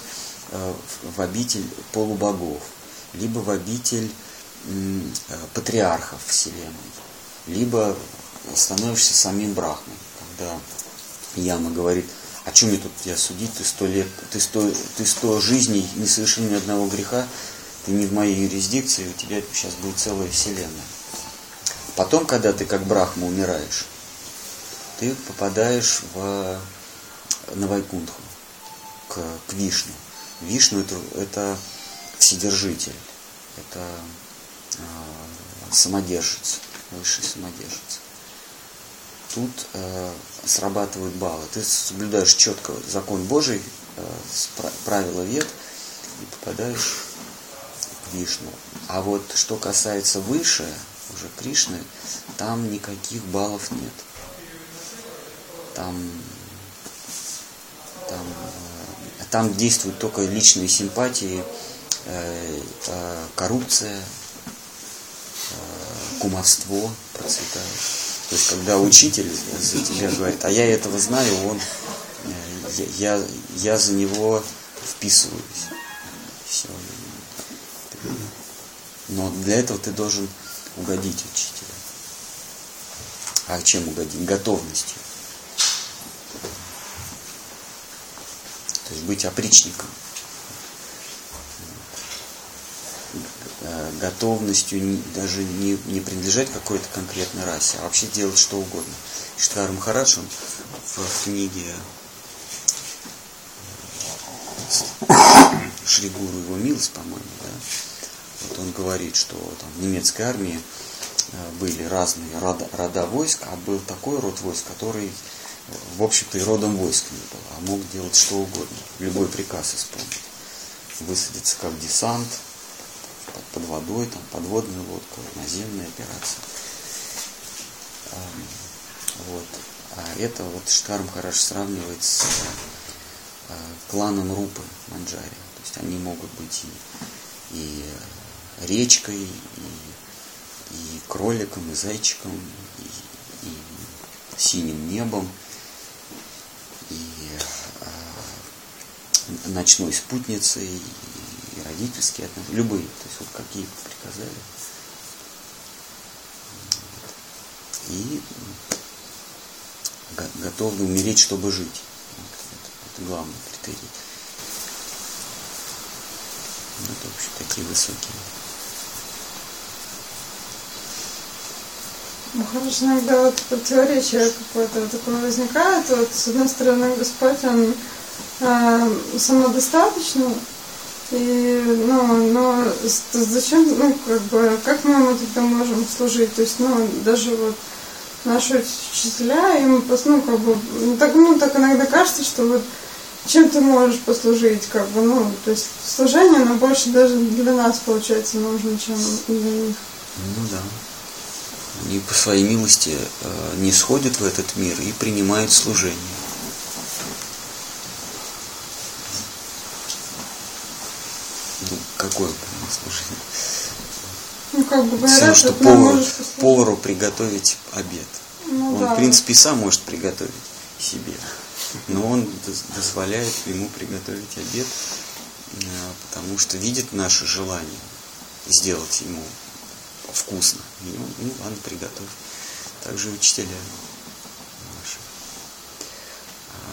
э, в обитель полубогов, либо в обитель Э, патриархов Вселенной, либо становишься самим Брахмой, когда Яма говорит, о чем мне тут тебя судить, ты сто лет, ты сто, ты сто жизней не совершил ни одного греха, ты не в моей юрисдикции, у тебя сейчас будет целая Вселенная. Потом, когда ты как Брахма умираешь, ты попадаешь в, на Вайкунтху, к, к Вишну. Вишну это, это вседержитель, это Э, самодержец, высший самодержец. Тут э, срабатывают баллы. Ты соблюдаешь четко закон Божий, э, правила вет и попадаешь к Вишну. А вот что касается выше, уже Кришны, там никаких баллов нет. Там, там, э, там действуют только личные симпатии, э, э, коррупция, кумовство процветает. То есть, когда учитель за тебя говорит, а я этого знаю, он, э, я, я за него вписываюсь. Все. Но для этого ты должен угодить учителю. А чем угодить? Готовностью. То есть быть опричником. Э, готовностью даже не, не принадлежать какой-то конкретной расе, а вообще делать что угодно. Штар Махарадж, он в книге Шригуру его милость, по-моему, да, вот он говорит, что там в немецкой армии э, были разные рода, рода войск, а был такой род войск, который, в общем-то, и родом войск не был, а мог делать что угодно, любой приказ исполнить. Высадиться как десант, под, водой, там, подводная лодка, наземная операция. Вот. А это вот Штарм хорошо сравнивает с э, кланом Рупы Манджари. То есть они могут быть и, и речкой, и, и кроликом, и зайчиком, и, и синим небом, и э, ночной спутницей, и родительские отношения, любые, то есть вот какие приказали. И готовы умереть, чтобы жить. Это, это главный критерий. Ну, это, в общем, такие высокие. Хорошо, иногда вот противоречие какое-то такое возникает. Вот с одной стороны Господь, он э, самодостаточный, и, ну, но зачем, ну, как бы, как мы ему тогда можем служить? То есть, ну, даже вот наши учителя, им, ну, как бы, ну, так, ну, так иногда кажется, что вот чем ты можешь послужить, как бы, ну, то есть служение, оно больше даже для нас, получается, нужно, чем для них. Ну да. Они по своей милости э, не сходят в этот мир и принимают служение. Ну, какое служение? Ну, как бы говорят, Все, что повар, повару приготовить обед. Ну, Он, да. в принципе, сам может приготовить себе. Но он дозволяет ему приготовить обед, э, потому что видит наше желание сделать ему вкусно. И он, ну ладно, приготовь. Также учителя наши. А,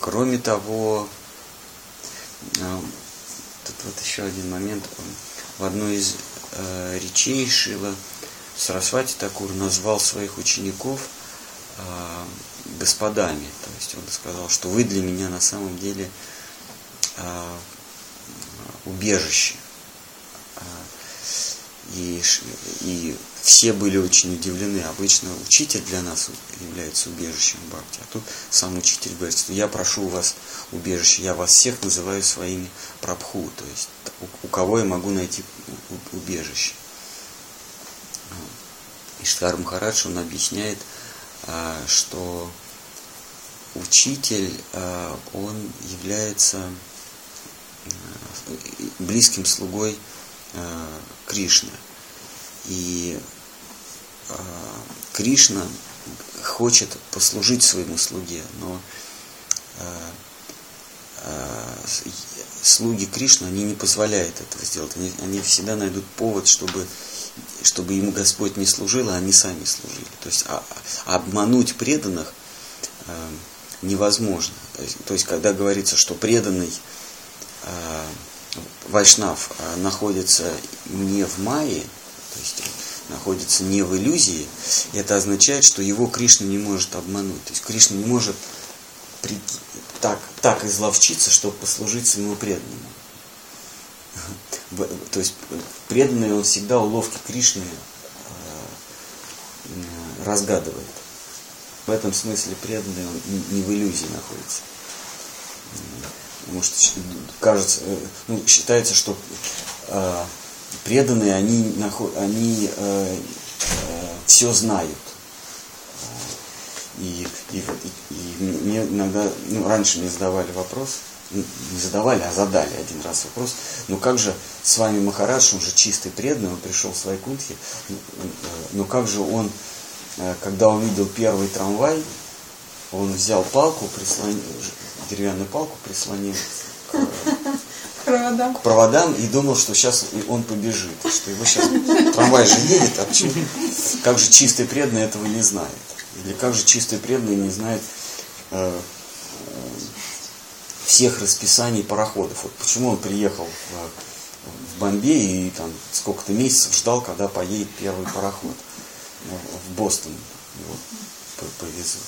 кроме того, а, тут вот еще один момент. В одной из э, речей Шила Сарасвати Такур назвал своих учеников э, господами. То есть он сказал, что вы для меня на самом деле э, убежище. И, и все были очень удивлены. Обычно учитель для нас является убежищем Бхакти. А тут сам учитель говорит, что я прошу у вас убежище, я вас всех называю своими прабху, то есть у, у кого я могу найти убежище. Иштхар Махарадж, он объясняет, а, что учитель, а, он является а, близким слугой Кришны. И Кришна хочет послужить своему слуге, но слуги Кришны, они не позволяют этого сделать. Они, они всегда найдут повод, чтобы чтобы ему Господь не служил, а они сами служили. То есть а обмануть преданных э, невозможно. То есть, то есть, когда говорится, что преданный э, Вайшнав э, находится не в Майе, то есть находится не в иллюзии, это означает, что его Кришна не может обмануть. То есть Кришна не может при, так, так изловчиться, чтобы послужить своему преданному то есть преданный он всегда уловки Кришны э, разгадывает. В этом смысле преданный он не в иллюзии находится. Что кажется, э, ну, считается, что э, преданные, они, они э, э, все знают. И, и, и, мне иногда, ну, раньше мне задавали вопрос, не задавали, а задали один раз вопрос, ну как же с вами Махарадж, он же чистый преданный, он пришел в своей кунтхе, ну, э, ну как же он, э, когда увидел первый трамвай, он взял палку, прислонил, деревянную палку, прислонил к, Проводам. к проводам и думал, что сейчас он побежит, что его сейчас трамвай же едет, а почему? Как же чистый преданный этого не знает? Или как же чистый преданный не знает э, э, всех расписаний пароходов? Вот почему он приехал в, в Бомбей и там сколько-то месяцев ждал, когда поедет первый пароход э, в Бостон. Его по- повезут.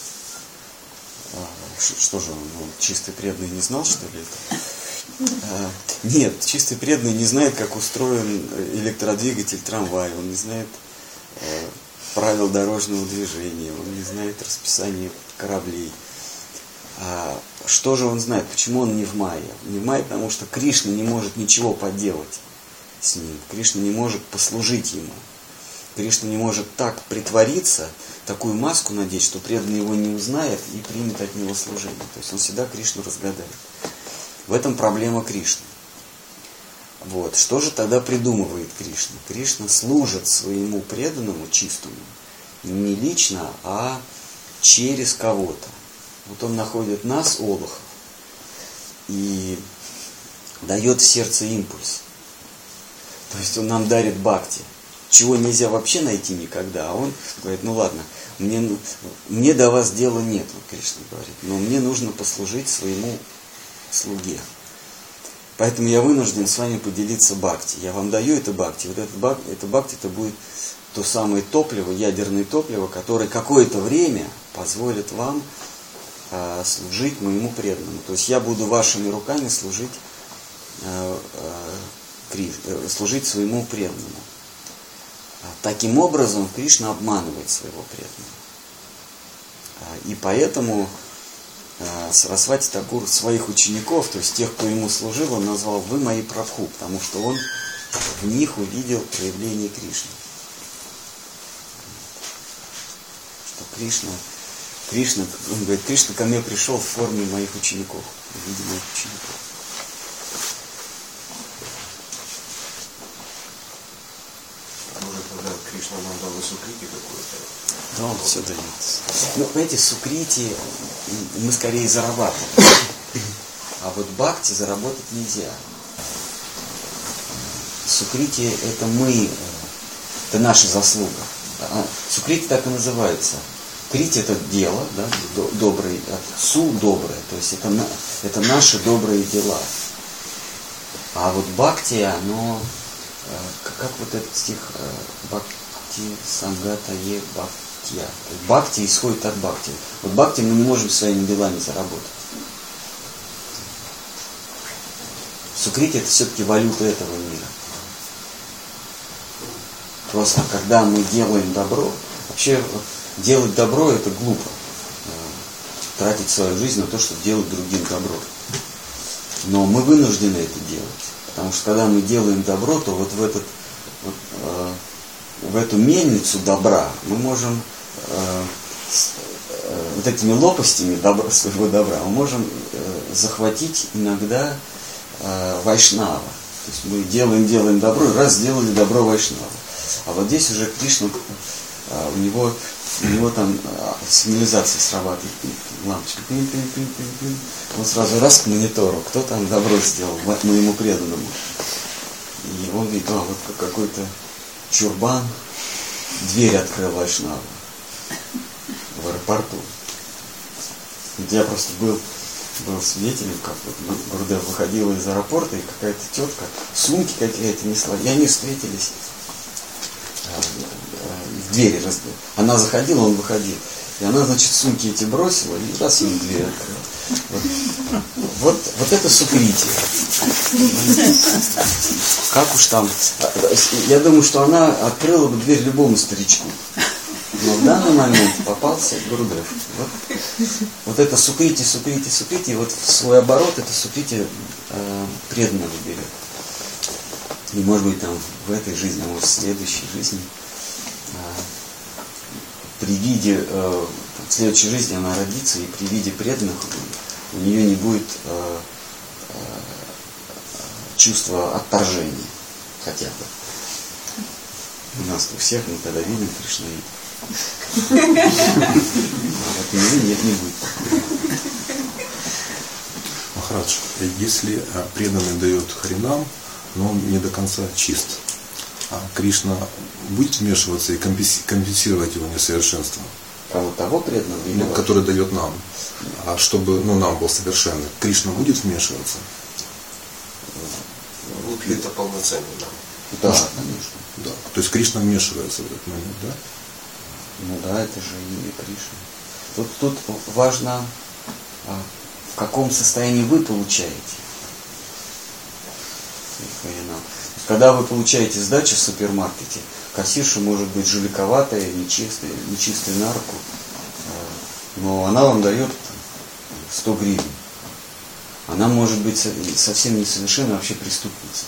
А, Что же он, ну, чистый преданный не знал, что ли, это? А, Нет, чистый преданный не знает, как устроен электродвигатель трамвая, он не знает э, правил дорожного движения, он не знает расписание кораблей. А что же он знает? Почему он не в мае? Не в мае, потому что Кришна не может ничего поделать с ним. Кришна не может послужить ему. Кришна не может так притвориться, такую маску надеть, что преданный его не узнает и примет от него служение. То есть он всегда Кришну разгадает. В этом проблема Кришны. Вот. Что же тогда придумывает Кришна? Кришна служит своему преданному чистому не лично, а через кого-то. Вот он находит нас, олухов, и дает в сердце импульс. То есть он нам дарит бхакти, чего нельзя вообще найти никогда. А он говорит, ну ладно, мне, ну- мне до вас дела нет, Кришна говорит, но мне нужно послужить своему слуге. Поэтому я вынужден с вами поделиться бхакти. Я вам даю это бхакти. Вот это бхакти, это бхакти это будет то самое топливо, ядерное топливо, которое какое-то время позволит вам а, служить моему преданному. То есть я буду вашими руками служить, Кри- э, служить своему преданному. Таким образом Кришна обманывает своего преданного. А, И поэтому а, Сарасвати Такур своих учеников, то есть тех, кто ему служил, он назвал «Вы мои прабху», потому что он в них увидел проявление Кришны. Что Кришна, Кришна, он говорит, Кришна ко мне пришел в форме моих учеников, в виде моих учеников. Может, тогда Кришна нам дал сукрити какую-то? Да, он все дает. Ну, знаете, сукрити мы скорее зарабатываем. А вот бхакти заработать нельзя. Сукрити это мы, э, это наша заслуга. А Сукрити так и называется. Крити это дело, да, до- добрый, а су доброе, то есть это, это наши добрые дела. А вот бхакти, оно, э, как, как вот этот стих, э, бхакти сангата е бхактия. Бхакти исходит от бхакти. Вот бхакти мы не можем своими делами заработать. Сукрити это все-таки валюта этого мира. Просто когда мы делаем добро, вообще делать добро это глупо. Э, Тратить свою жизнь на то, чтобы делать другим добро. Но мы вынуждены это делать. Потому что когда мы делаем добро, то вот в, этот, вот, э, в эту мельницу добра мы можем э, э, вот этими лопастями добра, своего добра мы можем э, захватить иногда э, вайшнава. То есть мы делаем, делаем добро, раз сделали добро вайшнава. А вот здесь уже Кришна, э, у него, у него там э, сигнализация срабатывает, лампочка, пин, пин, пин, пин, пин. он сразу раз к монитору, кто там добро сделал, мо- моему преданному. И он видит, а, вот как- какой-то чурбан, дверь открыл Вайшнава в аэропорту. Вот я просто был, был свидетелем, как вот Гу- Гурдев выходила из аэропорта, и какая-то тетка сумки какие-то несла, и они встретились э, э, в двери. раз- Она заходила, он выходил. И она, значит, сумки эти бросила и раз ему дверь открыла. Вот, вот, это сукрити. Как уж там. Я думаю, что она открыла бы дверь любому старичку. Но в данный момент попался Гурдев. Вот, вот это сукрити, сукрити, сукрити, вот в свой оборот это сукрити э, преданного берет. И может быть там в этой жизни, а может в следующей жизни э, при виде, э, в следующей жизни она родится, и при виде преданных у нее не будет э, чувство отторжения хотя бы. У нас у всех мы тогда видим Кришна А вот у нет, не будет. Махарадж, если а, преданный дает харинам, но он не до конца чист, а Кришна будет вмешиваться и компенсировать его несовершенство? Кого того преданного? Ну, который дает нам. А чтобы ну, нам был совершенный, Кришна будет вмешиваться? Вот ли это полноценный нам? Да, конечно. Да. То есть Кришна вмешивается в этот момент, да? Ну да, это же имя Кришны. Тут, тут важно, а, в каком состоянии вы получаете. Когда вы получаете сдачу в супермаркете, кассирша может быть жиликоватая, нечистая, нечистая на руку, а, но она вам дает 100 гривен. Она может быть совсем несовершенна, вообще преступница.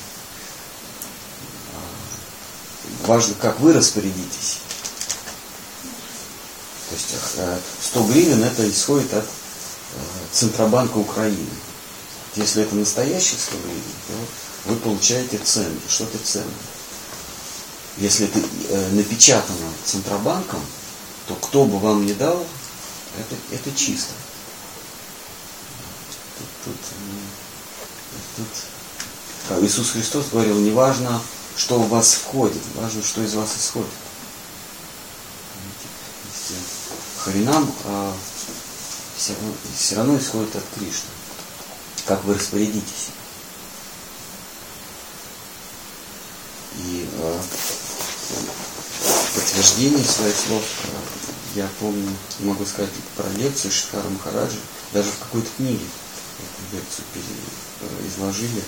А, важно, как вы распорядитесь. То есть 100 э, гривен это исходит от э, Центробанка Украины. Если это настоящие 100 гривен, то вы получаете ценны, что-то ценное. Если это э, напечатано Центробанком, то кто бы вам не дал, это, это чисто. Тут, тут, тут, Иисус Христос говорил, не важно, что в вас входит, важно, что из вас исходит. Харинам а, все, равно, все равно исходит от Кришны. Как вы распорядитесь. И а, подтверждение своих слов я помню, могу сказать про лекцию Шикара Махараджа, даже в какой-то книге эту лекцию э, изложили.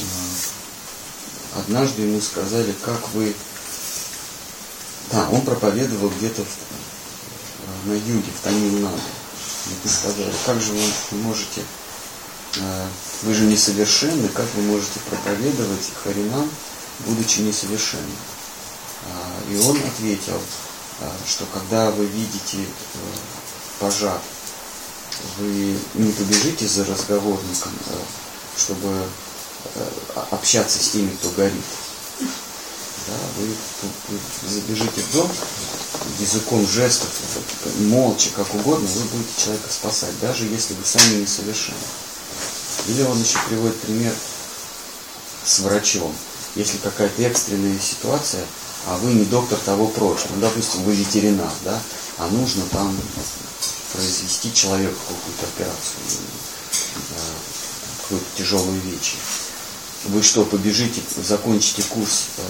А, однажды ему сказали, как вы... Да, он проповедовал где-то на юге, в Тамилнаду. И сказали, как же вы можете, э, вы же несовершенны, как вы можете проповедовать Харинам, будучи несовершенным? А, и он ответил, э, что когда вы видите э, пожар, вы не побежите за разговорником, чтобы общаться с теми, кто горит. Да, вы забежите в дом, языком жестов, молча, как угодно, вы будете человека спасать, даже если вы сами не совершенны. Или он еще приводит пример с врачом. Если какая-то экстренная ситуация, а вы не доктор того прошлого, ну, допустим, вы ветеринар, да, а нужно там произвести человеку какую-то операцию, какую-то тяжелую вещь. Вы что, побежите, закончите курс э,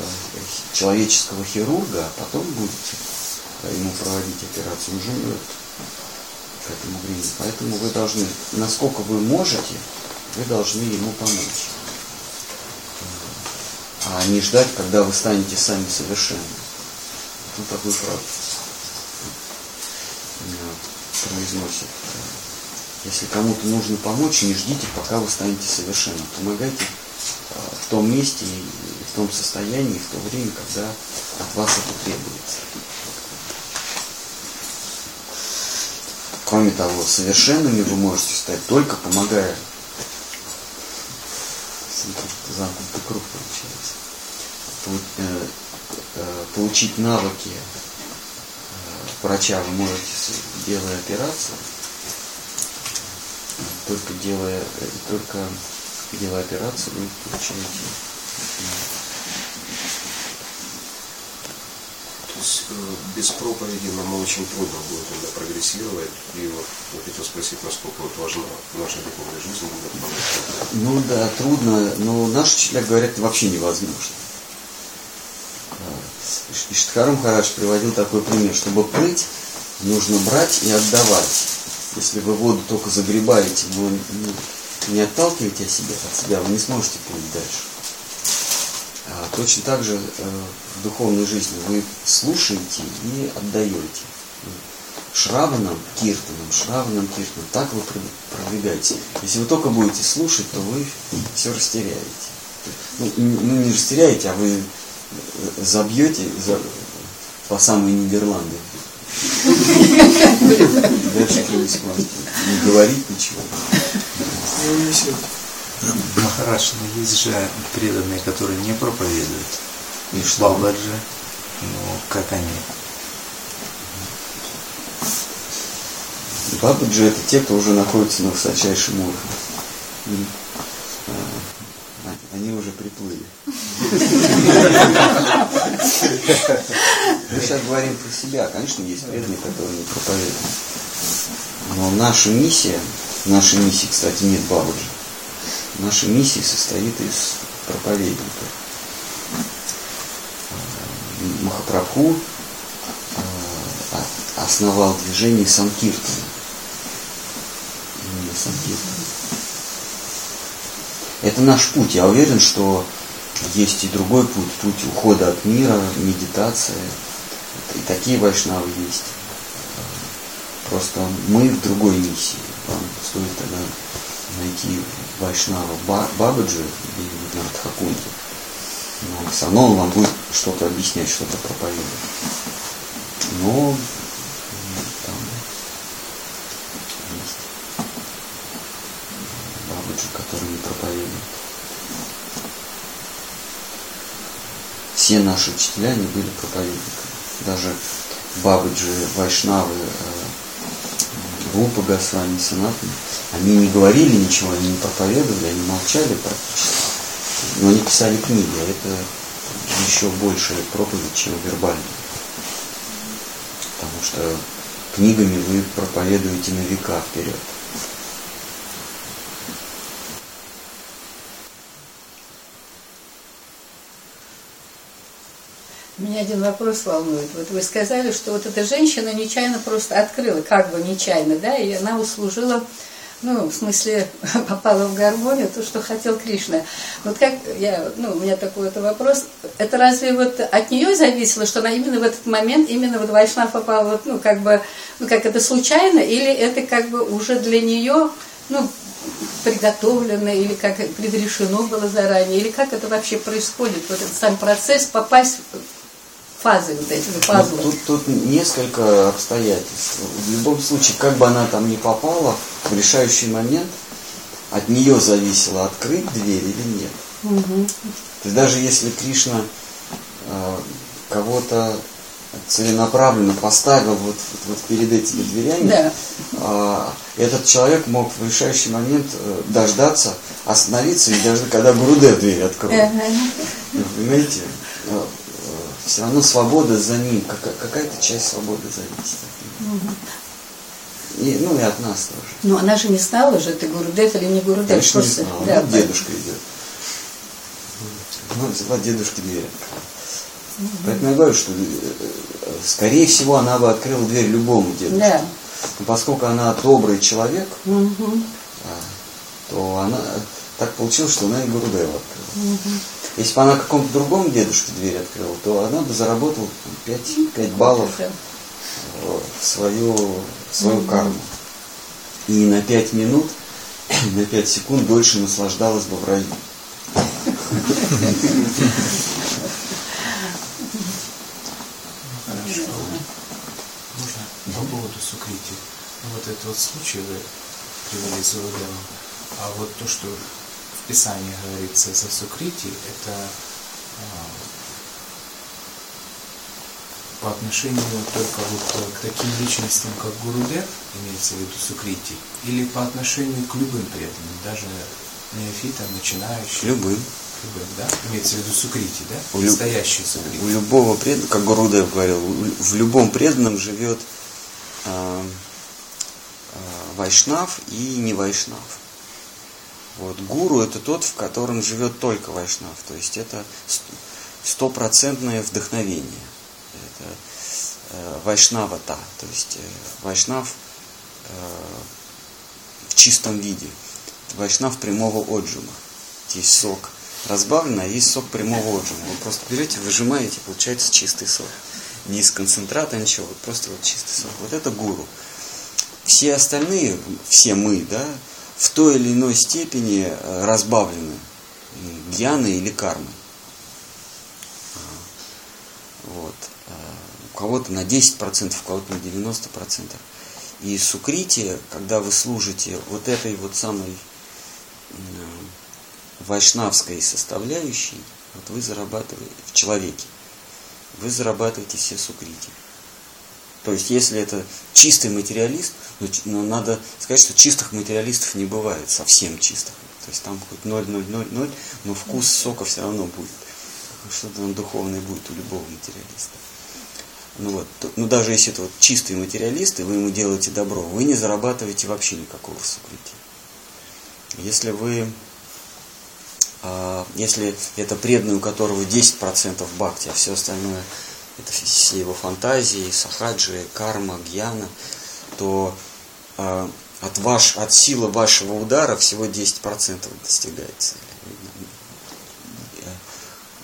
человеческого хирурга, а потом будете ему проводить операцию, уже умрет к этому времени. Поэтому вы должны, насколько вы можете, вы должны ему помочь. А не ждать, когда вы станете сами совершенны. Ну, такую фразу произносит. Если кому-то нужно помочь, не ждите, пока вы станете совершенным. Помогайте а, в том месте, в том состоянии, в то время, когда от вас это требуется. Кроме того, совершенными вы можете стать только помогая. Замкнутый круг получается. Э, э, получить навыки э, врача вы можете, делая операцию, только делая, только делая операцию, вы получаете есть э, без проповеди нам очень трудно будет именно прогрессировать. И вот я хотел спросить, насколько вот важна наша духовная жизнь. Ну да, трудно, но наши учителя говорят, вообще невозможно. И Штхарам Хараш приводил такой пример, чтобы плыть, нужно брать и отдавать. Если вы воду только загребаете, но не отталкиваете от себя, от себя, вы не сможете плыть дальше. А точно так же э, в духовной жизни вы слушаете и отдаете. Шраванам, киртаном, шраванам, киртаном. Так вы продвигаете. Если вы только будете слушать, то вы все растеряете. Ну, ну не растеряете, а вы э, забьете за, по самые Нидерланды. Дальше не говорить ничего. Махарадж, но есть же преданные, которые не проповедуют. И что? Бабаджи, ну, как они? Бабаджи это те, кто уже находится на высочайшем уровне. Э, они уже приплыли. Мы сейчас говорим про себя. Конечно, есть преданные, которые не проповедуют. Но наша миссия, в нашей миссии, кстати, нет бабаджи. Наша миссия состоит из проповедников. Махапрабху э, основал движение Санкиртана. Это наш путь. Я уверен, что есть и другой путь, путь ухода от мира, медитация. И такие вайшнавы есть. Просто мы в другой миссии. Вам стоит тогда найти вайшнава Бабаджи где-нибудь на Радхакунте. Но все равно он вам будет что-то объяснять, что-то проповедовать. Но там есть Бабаджи, который не проповедует. Все наши учителя, они были проповедниками. Даже Бабаджи, Вайшнавы, Рупа Госвами, Санатами, они не говорили ничего, они не проповедовали, они молчали практически. Но они писали книги, а это еще большая проповедь, чем вербальная. Потому что книгами вы проповедуете на века вперед. Меня один вопрос волнует. Вот вы сказали, что вот эта женщина нечаянно просто открыла, как бы нечаянно, да, и она услужила, ну, в смысле, попала в гармонию, то, что хотел Кришна. Вот как, я, ну, у меня такой вот вопрос, это разве вот от нее зависело, что она именно в этот момент, именно вот Вайшнав попала, вот, ну, как бы, ну, как это случайно, или это как бы уже для нее, ну, приготовлено или как предрешено было заранее, или как это вообще происходит, вот этот сам процесс попасть фазы вот эти пазлы. Ну, тут, тут несколько обстоятельств. В любом случае, как бы она там ни попала, в решающий момент от нее зависело, открыть дверь или нет. Угу. То есть даже если Кришна э, кого-то целенаправленно поставил вот, вот, перед этими дверями, да. э, этот человек мог в решающий момент э, дождаться, остановиться и даже когда Гурудев дверь откроет. Понимаете? Все равно свобода за ним, какая-то часть свободы зависит И, ну и от нас тоже. Ну она же не знала же, ты Гурудев или не Гурудев. Конечно, не знала. Да, вот дедушка идет. Она взяла дедушке дверь. Угу. Поэтому я говорю, что э, скорее всего она бы открыла дверь любому дедушке. Да. Но поскольку она добрый человек, угу. то она так получилось, что она и Гурудева открыла. Угу. Если бы она какому-то другому дедушке дверь открыла, то она бы заработала 5, 5 баллов в свою, в свою карму. И на 5 минут, на 5 секунд дольше наслаждалась бы в раю. Хорошо. Можно по поводу сукрити. Ну, вот этот вот случай вы привели с. А вот то, что в Писании говорится за Сукрити, это а, по отношению только вот к таким личностям, как Гурудев, имеется в виду Сукрити, или по отношению к любым преданным, даже неофитам, начинающим? Любым. Любым, да? Имеется в виду Сукрити, да? У Настоящий Сукрити. У любого преданного, как Гурудев говорил, в любом преданном живет э, э, Вайшнав и не Вайшнав. Вот. Гуру это тот, в котором живет только вайшнав. То есть это стопроцентное вдохновение. Это э, вайшнавата, то есть э, вайшнав э, в чистом виде. Вайшнав прямого отжима. Есть сок разбавленный, а есть сок прямого отжима. Вы просто берете, выжимаете, получается чистый сок. Не из концентрата, ничего, вот просто вот чистый сок. Вот это гуру. Все остальные, все мы, да, в той или иной степени э, разбавлены гьяны или кармы. Вот. Э, у кого-то на 10%, у кого-то на 90%. И сукрити, когда вы служите вот этой вот самой вайшнавской составляющей, вот вы зарабатываете в человеке, вы зарабатываете все сукрити. То есть, если это чистый материалист, ну, ну, надо сказать, что чистых материалистов не бывает, совсем чистых. То есть там хоть 0, 0, 0, 0, но вкус сока все равно будет. Что-то он духовный будет у любого материалиста. Ну вот, ну даже если это вот чистый материалист, и вы ему делаете добро, вы не зарабатываете вообще никакого сукрити. Если вы, а, если это преданный, у которого 10% бхакти, а все остальное это все его фантазии, сахаджи, карма, гьяна, то а, от, ваш, от силы вашего удара всего 10% достигается.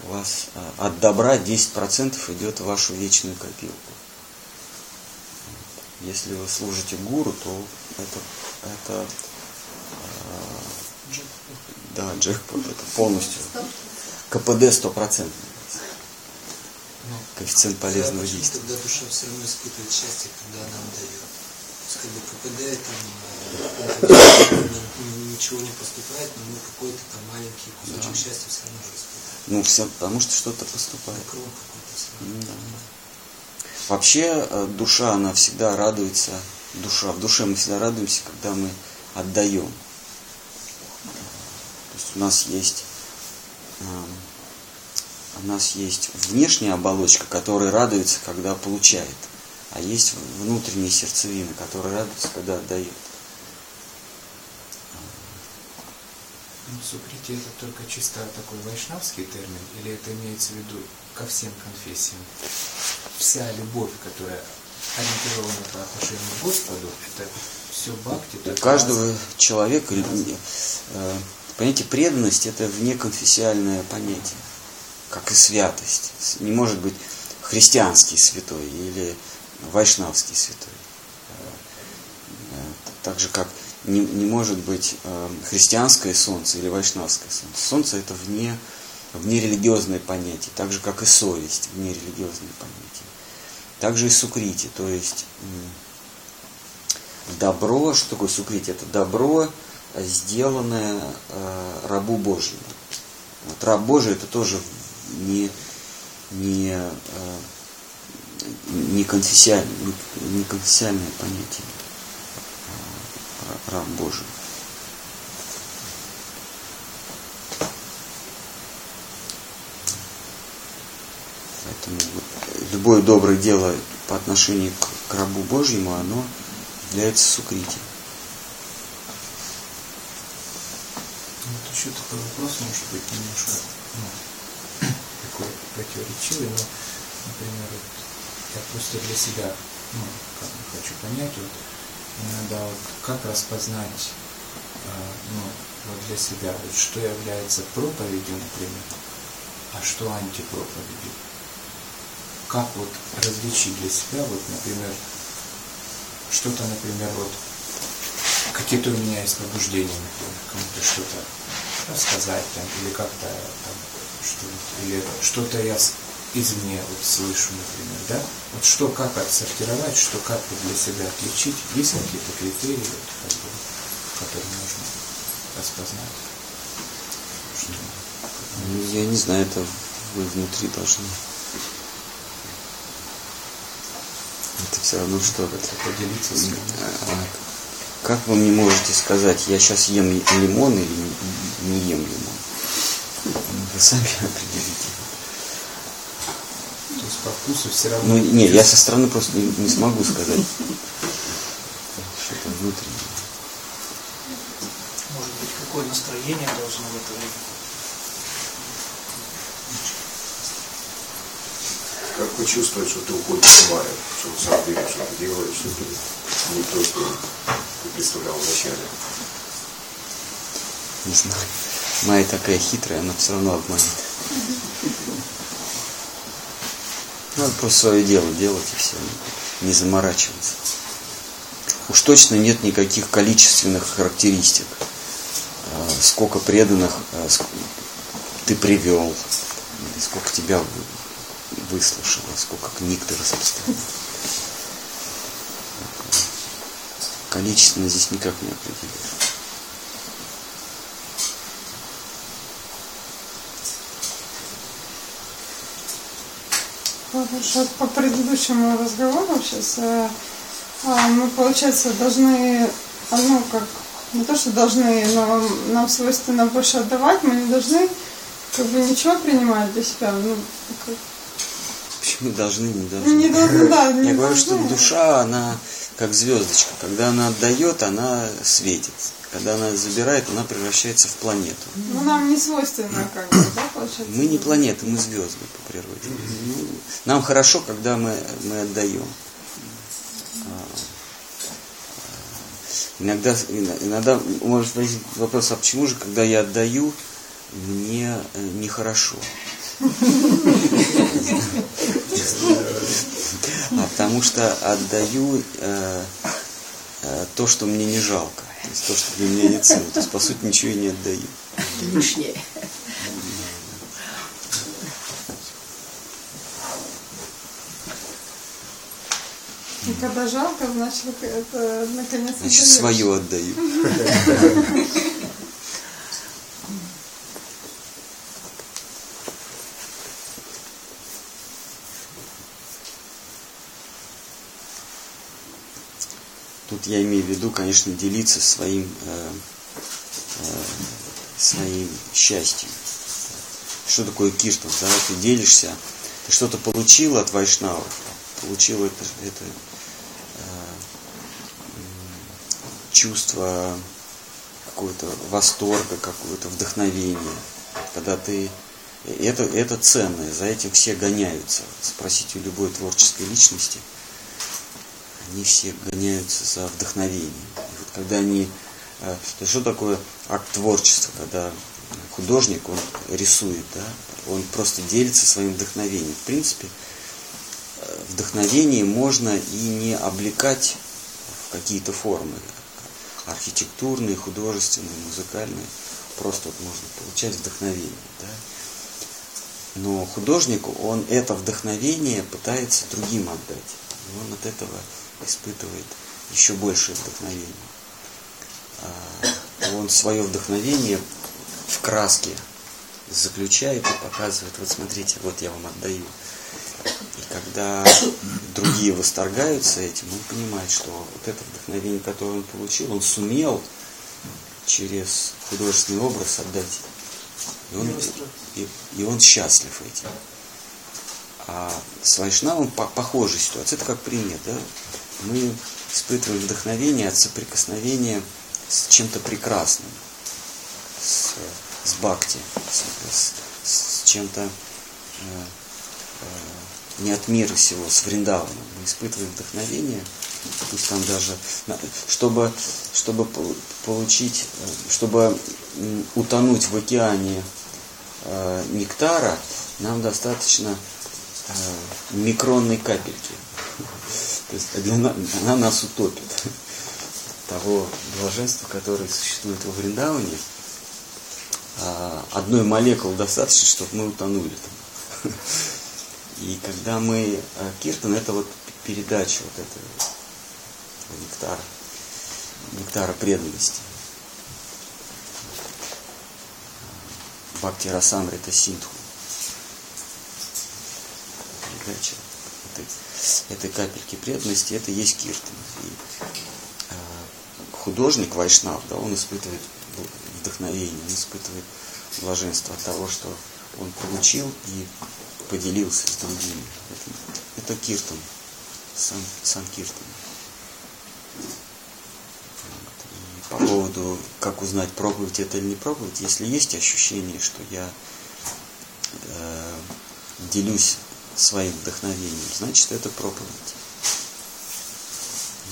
У вас а, от добра 10% идет в вашу вечную копилку. Если вы служите гуру, то это, это а, да, джекпот, это полностью КПД стопроцентный. Коэффициент полезного действия. Тогда душа все равно испытывает счастье, когда она отдает. Как бы КПД там ничего не поступает, но мы какой-то там маленький кусочек да. счастья все равно же испытываем. Ну, все, потому что что-то поступает. Да. Вообще э, душа, она всегда радуется, душа, в душе мы всегда радуемся, когда мы отдаем. То есть у нас есть у нас есть внешняя оболочка, которая радуется, когда получает, а есть внутренняя сердцевина, которая радуется, когда отдает. Ну, сукрити это только чисто такой вайшнавский термин, или это имеется в виду ко всем конфессиям? Вся любовь, которая ориентирована по отношению к Господу, это все бхакти. У каждого раз... человека, э, понимаете, преданность это внеконфессиальное понятие как и святость. Не может быть христианский святой или вайшнавский святой. Э, так же, как не, не может быть э, христианское солнце или вайшнавское солнце. Солнце это вне, вне религиозное понятие, так же, как и совесть, вне религиозное понятие. Также и сукрити, то есть добро, что такое сукрити? Это добро, сделанное э, рабу Божьему. Вот раб Божий это тоже не, не, э, не, конфессиальное, не конфессиальное понятие раб Божий. Поэтому любое доброе дело по отношению к, к рабу Божьему, оно является сукритием. Вот еще такой вопрос может быть немножко такой противоречивый, но, например, вот, я просто для себя ну, как хочу понять, вот, иногда вот, как распознать э, ну, вот для себя, вот, что является проповедью, например, а что антипроповедью. Как вот различить для себя, вот, например, что-то, например, вот, какие-то у меня есть побуждения, например, кому-то что-то рассказать там, или как-то что или что-то я извне вот слышу, например, да? Вот что, как отсортировать, что, как вот для себя отличить, есть какие-то критерии, вот, как бы, которые можно распознать? Что, ну, я не знаю, это вы внутри должны. Это все равно что это. Поделиться с а, как вы мне можете сказать, я сейчас ем лимон или не ем лимон? Вы сами определите. То есть по вкусу все равно... Ну, нет, я со стороны просто не, не смогу сказать. Что-то внутреннее. Может быть, какое настроение должно в это время? Как вы чувствуете, что ты уходишь в мае, что на самом деле что ты делаешь, что ты не то, что ты представлял вначале? Не знаю. Майя такая хитрая, она все равно обманет. Надо просто свое дело делать и все, не заморачиваться. Уж точно нет никаких количественных характеристик. А, сколько преданных а, ты привел, сколько тебя выслушало, сколько книг ты распространил. Количественно здесь никак не определишь. По предыдущему разговору сейчас э, а, мы, получается, должны, ну, как, не то, что должны, но нам свойственно больше отдавать, мы не должны как бы ничего принимать для себя. Ну, как... Почему должны, не должны? Не должны, да, не Я говорю, что душа, она как звездочка. Когда она отдает, она светит. Когда она забирает, она превращается в планету. Ну, нам не свойственно, как бы, да, получается? Мы не планеты, мы звезды по природе. Ну, Нам хорошо, когда мы, мы отдаем. А, Иногда, иногда может возникнуть вопрос, а почему же, когда я отдаю, мне э, нехорошо? А потому что отдаю э, э, то, что мне не жалко, то есть то, что для меня не ценно. То есть, по сути, ничего и не отдаю. Лишнее. И когда жалко, значит, это наконец Значит, свое отдаю. я имею в виду, конечно, делиться своим, э, э, своим счастьем. Что такое киртан? Да? Ты делишься, ты что-то получил от вайшнава, получил это, это э, чувство какого-то восторга, какого-то вдохновения. Когда ты это, это ценное, за этим все гоняются. Спросите у любой творческой личности, они все гоняются за вдохновением. И вот когда они... э, что такое акт творчества, когда художник, он рисует, да, он просто делится своим вдохновением. В принципе, э, вдохновение можно и не облекать в какие-то формы архитектурные, художественные, музыкальные. Просто вот можно получать вдохновение. Да? Но художник, он это вдохновение пытается другим отдать. И он от этого испытывает еще большее вдохновение. А, Он свое вдохновение в краске заключает и показывает, вот смотрите, вот я вам отдаю. И когда другие восторгаются этим, он понимает, что вот это вдохновение, которое он получил, он сумел через художественный образ отдать. И он, и, и он счастлив этим. А с Вайшнавом по- похожая ситуация. Это как пример, да? Мы испытываем вдохновение от соприкосновения с чем-то прекрасным, с, с бхакти, с, с- с чем-то э, э, не от мира сего, с Вриндаваном. Мы испытываем вдохновение, пусть там даже, чтобы, чтобы пол- получить, э, чтобы утонуть в океане э, нектара, нам достаточно э, микронной капельки. То есть для на- она нас утопит. Того блаженства, которое существует во Вриндаване, а, одной молекулы достаточно, чтобы мы утонули там. И когда мы а, киртан, это вот передача вот этого нектара, нектара преданности. Бхакти Расамри это синтху. Передача этой, этой капельки преданности, это есть киртан. И, а, художник Вайшнав, да, он испытывает вдохновение, он испытывает блаженство от того, что он получил и поделился с другими. Это, это киртан, сам, сам киртан. И по поводу, как узнать, проповедь это или не проповедь, если есть ощущение, что я э, делюсь своим вдохновением, значит это проповедь.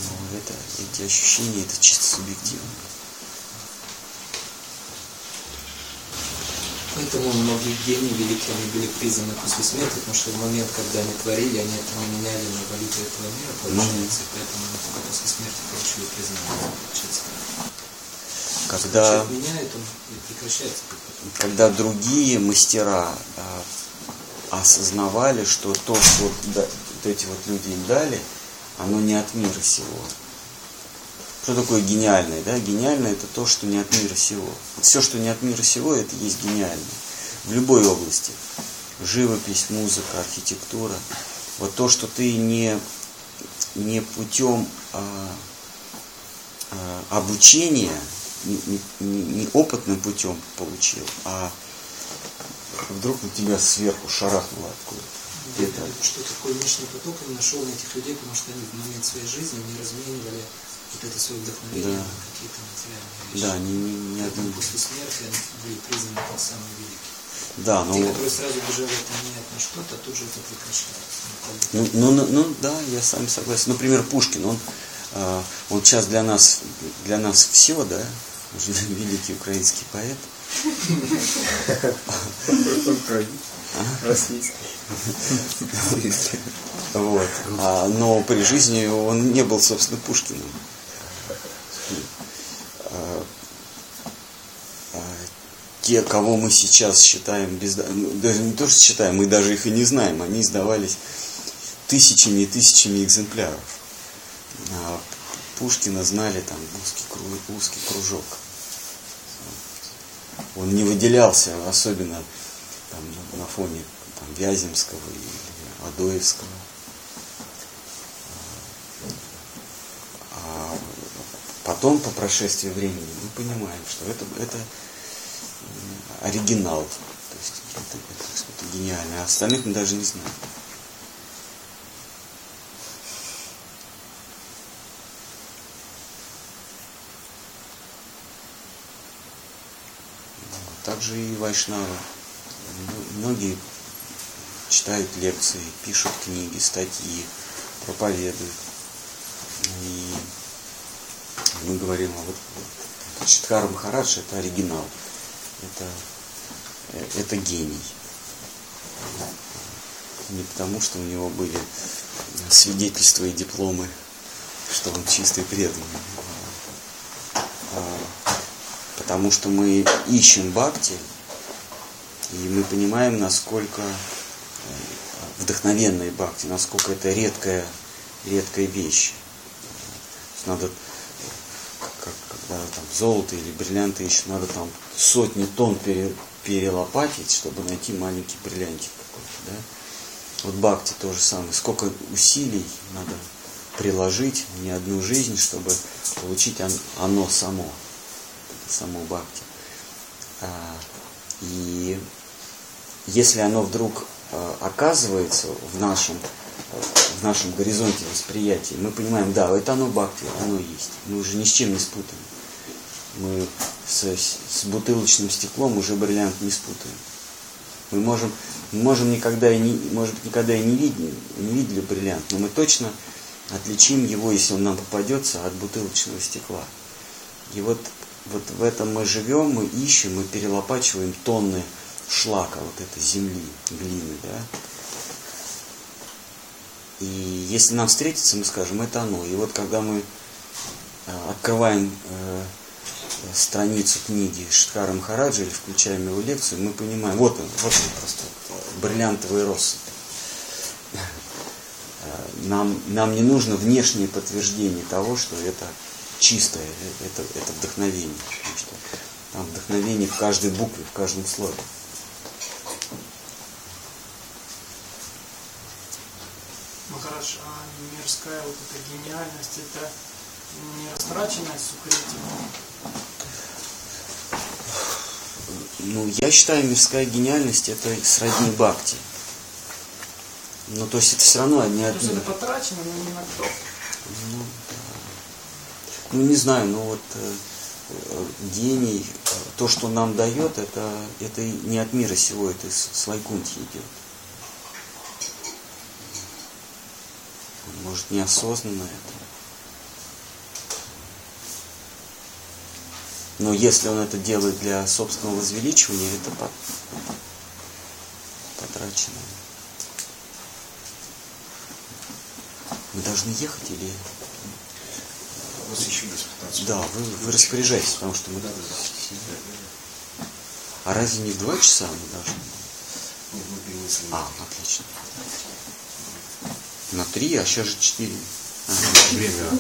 Но это, эти ощущения, это чисто субъективно. Поэтому многие гении великие, они были признаны после смерти, потому что в момент, когда они творили, они это не меняли на валюту этого мира, получается, и поэтому они только после смерти получили признание. Получается. Когда, меняет, он прекращается. когда другие мастера осознавали, что то, что вот, да- вот эти вот люди им дали, оно не от мира сего. Что такое гениальное? Да? Гениальное это то, что не от мира сего. Вот все, что не от мира сего, это есть гениальное. В любой области. живопись, музыка, архитектура. Вот то, что ты не, не путем а, а, обучения, не, не, не опытным путем получил, а вдруг на тебя сверху шарахнуло откуда-то. Это что такой внешний поток он нашел на этих людей, потому что они в момент своей жизни не разменивали вот это свое вдохновение Да. на какие-то материальные вещи. Да, не, не, не одни. после смерти они были признаны как самые великие. Да, Те, ну, которые сразу бежали менять на что-то, тут же это прекращают. ну, ну, ну, ну, да, я с вами согласен. Например, Пушкин, он, а, он сейчас для нас, для нас все, да, великий украинский поэт. Вот. А, но при жизни он не был, собственно, Пушкиным. А, а, те, кого мы сейчас считаем, безда- ну, даже не то, что считаем, мы даже их и не знаем, они издавались тысячами и тысячами экземпляров. Пушкина знали там узкий, узкий кружок. Он не выделялся особенно там, на- фоне там, Вяземского или Адоевского. А потом, по прошествии времени, мы понимаем, что это, это оригинал. То есть это, это что-то гениальное. А остальных мы даже не знаем. Также и Вайшнава. М- Многие читают лекции, пишут книги, статьи, проповедуют. И мы говорим, а вот вот Читхара Махарадж это оригинал, это, э, это гений. Не потому, что у него были свидетельства и дипломы, что он чистый преданный, а потому что мы ищем бхакти, и мы понимаем, насколько э, вдохновенные бхакти, насколько это редкая, редкая вещь. Надо, как, когда там золото или бриллианты ищут, надо там сотни тонн пере- перелопатить, чтобы найти маленький бриллиантик какой-то. Да? Вот бхакти то же самое. Сколько усилий надо приложить, не одну жизнь, чтобы получить он- оно само само бхакти. А, И если оно вдруг а, оказывается в нашем, в нашем горизонте восприятия, мы понимаем, да, это оно бхакти, оно есть. Мы уже ни с чем не спутаем. Мы с, с бутылочным стеклом уже бриллиант не спутаем. Мы можем, можем никогда и не, может быть, никогда и не видели, не видели бриллиант, но мы точно отличим его, если он нам попадется, от бутылочного стекла. И вот, вот в этом мы живем, мы ищем, мы перелопачиваем тонны шлака, вот этой земли, глины, да. И если нам встретится, мы скажем, это оно. И вот когда мы э, открываем э, страницу книги Штхара Махараджа или включаем его лекцию, мы понимаем, вот он, вот он просто бриллиантовый россыпь. Э, Нам, нам не нужно внешнее подтверждение того, что это чистое, э, это, это вдохновение. Потому что там вдохновение в каждой букве, в каждом слове. Махарадж, а мирская вот эта гениальность, это не растраченная сукрити? Ну, я считаю, мирская гениальность это сродни бхакти. Ну, то есть это все равно не То есть одни. это потрачено, но не на то. Ну. Ну, не знаю, ну вот э, э, гений, э, то, что нам дает, это, это не от мира сего, это с, Вайкунтхи идет. Может, неосознанно это. Но если он это делает для собственного возвеличивания, это по- потрачено. Мы должны ехать или... У нас еще есть 15 Да, вы, вы распоряжайтесь, потому что мы... А разве не в два часа мы должны? Нет, мы перенесли. А, отлично. На три, а сейчас же четыре. Ага, Время.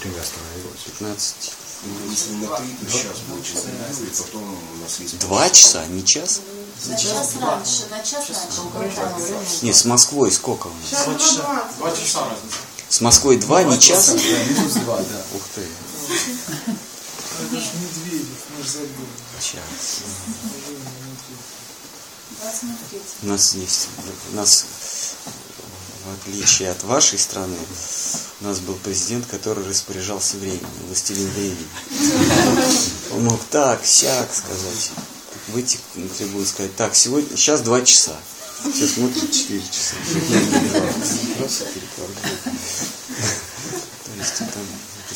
Время остановилось. 15. Ну, Если на три, то сейчас будет часов и потом у нас есть... Два часа, не час? На час раньше, на час раньше. Нет, с Москвой сколько у нас? Сейчас 2.20. Два часа разница. С Москвой два, не час? Да, минус два, да. Ух ты, Это ж Медведев, мы же забыли. час. У нас есть, у нас, в отличие от вашей страны, у нас был президент, который распоряжался временем, властелин времени. Он мог так, сяк сказать, выйти на трибуну и сказать, так, сегодня, сейчас два часа. Все смотрят 4 часа. Просто перекладывают. То есть это,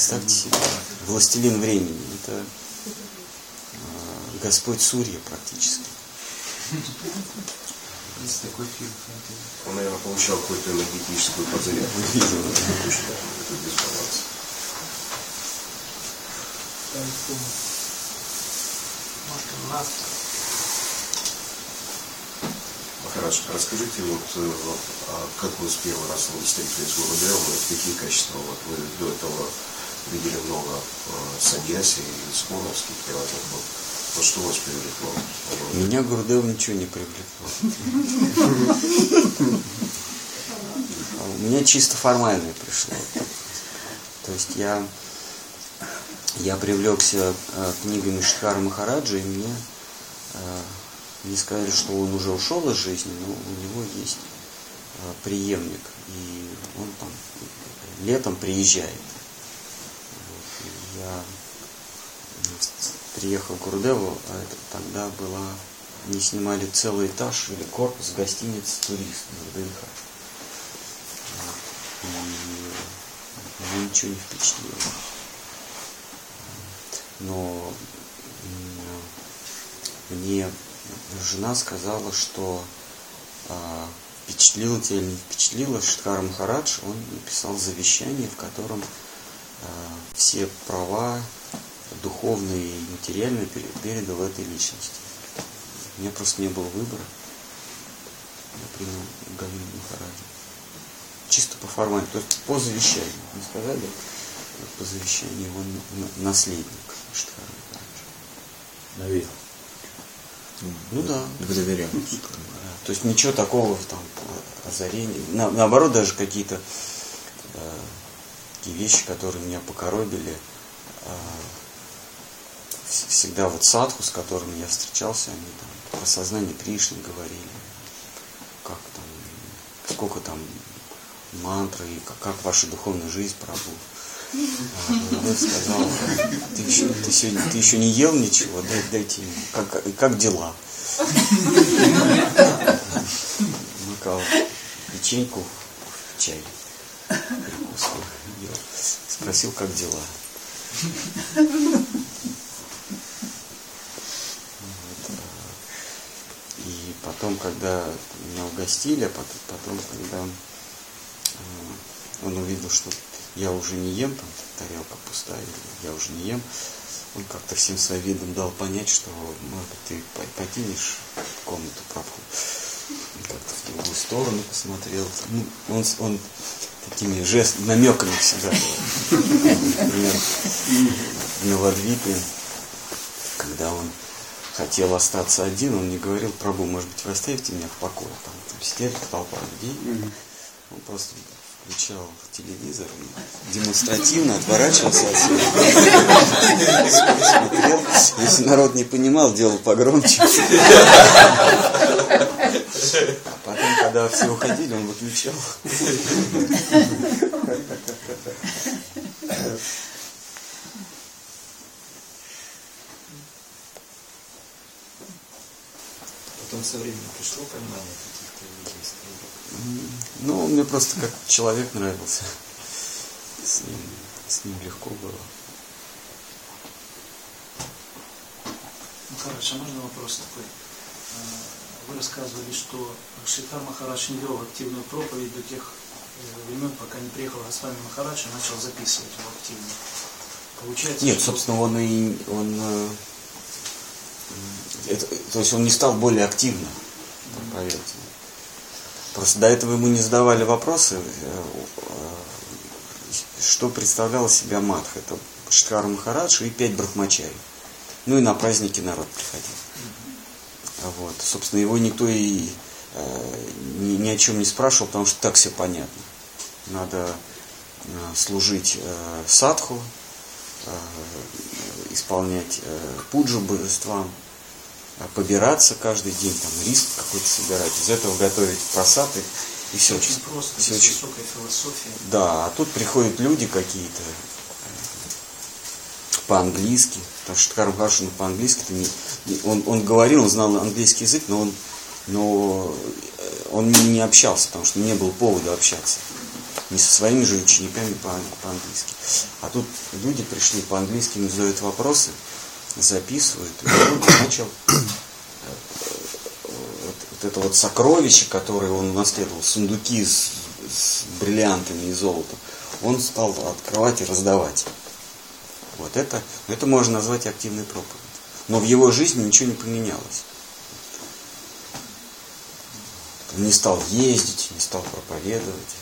представьте себе, властелин времени, это а, Господь Сурья практически. Есть такой фильм. Он, наверное, получал какую-то энергетическую подзарядку. Видел. Это дисбаланс. Может, у нас Махарадж, расскажите, вот, э, а как вы с первый раз встретились и какие качества вот, вы до этого видели много э, саньяси и сконовских пиратов. Вот, вот что вас привлекло? Меня Гурдев ничего не привлекло. А У меня чисто формальное пришло. То есть я, я привлекся э, книгами Шхара Махараджа, и мне э, не сказали, что он уже ушел из жизни, но у него есть преемник, и он там летом приезжает. Я приехал к Гурдеву, а это тогда была, они снимали целый этаж или корпус гостиницы турист в ВДНХ. Меня ничего не впечатлило. Но мне жена сказала, что а, впечатлило тебя или не впечатлило, Штхара Махарадж, он написал завещание, в котором все права духовные и материальные пере- передал этой личности. У меня просто не было выбора. Я принял Галину Махараджа. Чисто по формальному, то есть по завещанию. Не сказали, по завещанию он на- наследник Штхара Махараджа. Наверное. Ну да. Вы доверяете. То есть ничего такого там озарения. На- наоборот, даже какие-то э, такие вещи, которые меня покоробили. вс- всегда вот садху, с которыми я встречался, они там про сознание Кришны говорили. Как там, сколько там мантры, и как, как ваша духовная жизнь, Прабу. А Гурудев сказал, ты еще, ты, сегодня, ты еще не ел ничего, дай, дайте ему. Как, как дела? Макал печеньку чай. Спросил, как дела. И потом, когда меня угостили, а потом, когда а, он увидел, что я уже не ем, там тарелка пустая, я уже не ем, он как-то всем своим видом дал понять, что может быть, ты по- покинешь комнату. Он как-то в другую сторону посмотрел. Ну, он, он такими жестами, намеками всегда. Например, в Новодвипе, когда он хотел остаться один, он не говорил, Прабу, может быть, вы оставите меня в покое. Там, там сидели толпа людей. Он просто включал телевизор и демонстративно отворачивался от всех. Смотрел. Если народ не понимал, делал погромче. А потом, когда все уходили, он выключал. Потом со временем пришло понимание каких-то людей, скажем. Ну, он мне просто как человек нравился. С ним, с ним легко было. Ну, хорошо, можно вопрос такой? Вы рассказывали, что Шикар Махарадж не вел активную проповедь до тех э, времен, пока не приехал Госвами Махарадж и начал записывать его активно. Получается, Нет, что- собственно, он и он, э, это- то есть он не стал более активным проповедователем. Просто до этого ему не задавали вопросы, э, что представляла себя Матха. Это Штхар Махарадж и пять брахмачари. Ну и на праздники народ приходил. Вот. Собственно, его никто и э, ни, ни о чем не спрашивал, потому что так все понятно. Надо э, служить э, садху, э, исполнять э, пуджу божествам, э, побираться каждый день, там риск какой-то собирать, из этого готовить просады и все. Очень просто, все очень- высокой философии. Да, а тут приходят люди какие-то по-английски, потому что Карл Харшин по-английски, не- он, он говорил, он знал английский язык, но он, но э, он не, общался, потому что не было повода общаться. Не со своими же учениками по- по-английски. А тут люди пришли по-английски, им задают вопросы, записывают. И он начал э, вот, вот это вот сокровище, которое он унаследовал, сундуки с, с бриллиантами и золотом, он стал открывать и раздавать. Вот это, это можно назвать активной проповедью. Но в его жизни ничего не поменялось. Он не стал ездить, не стал проповедовать.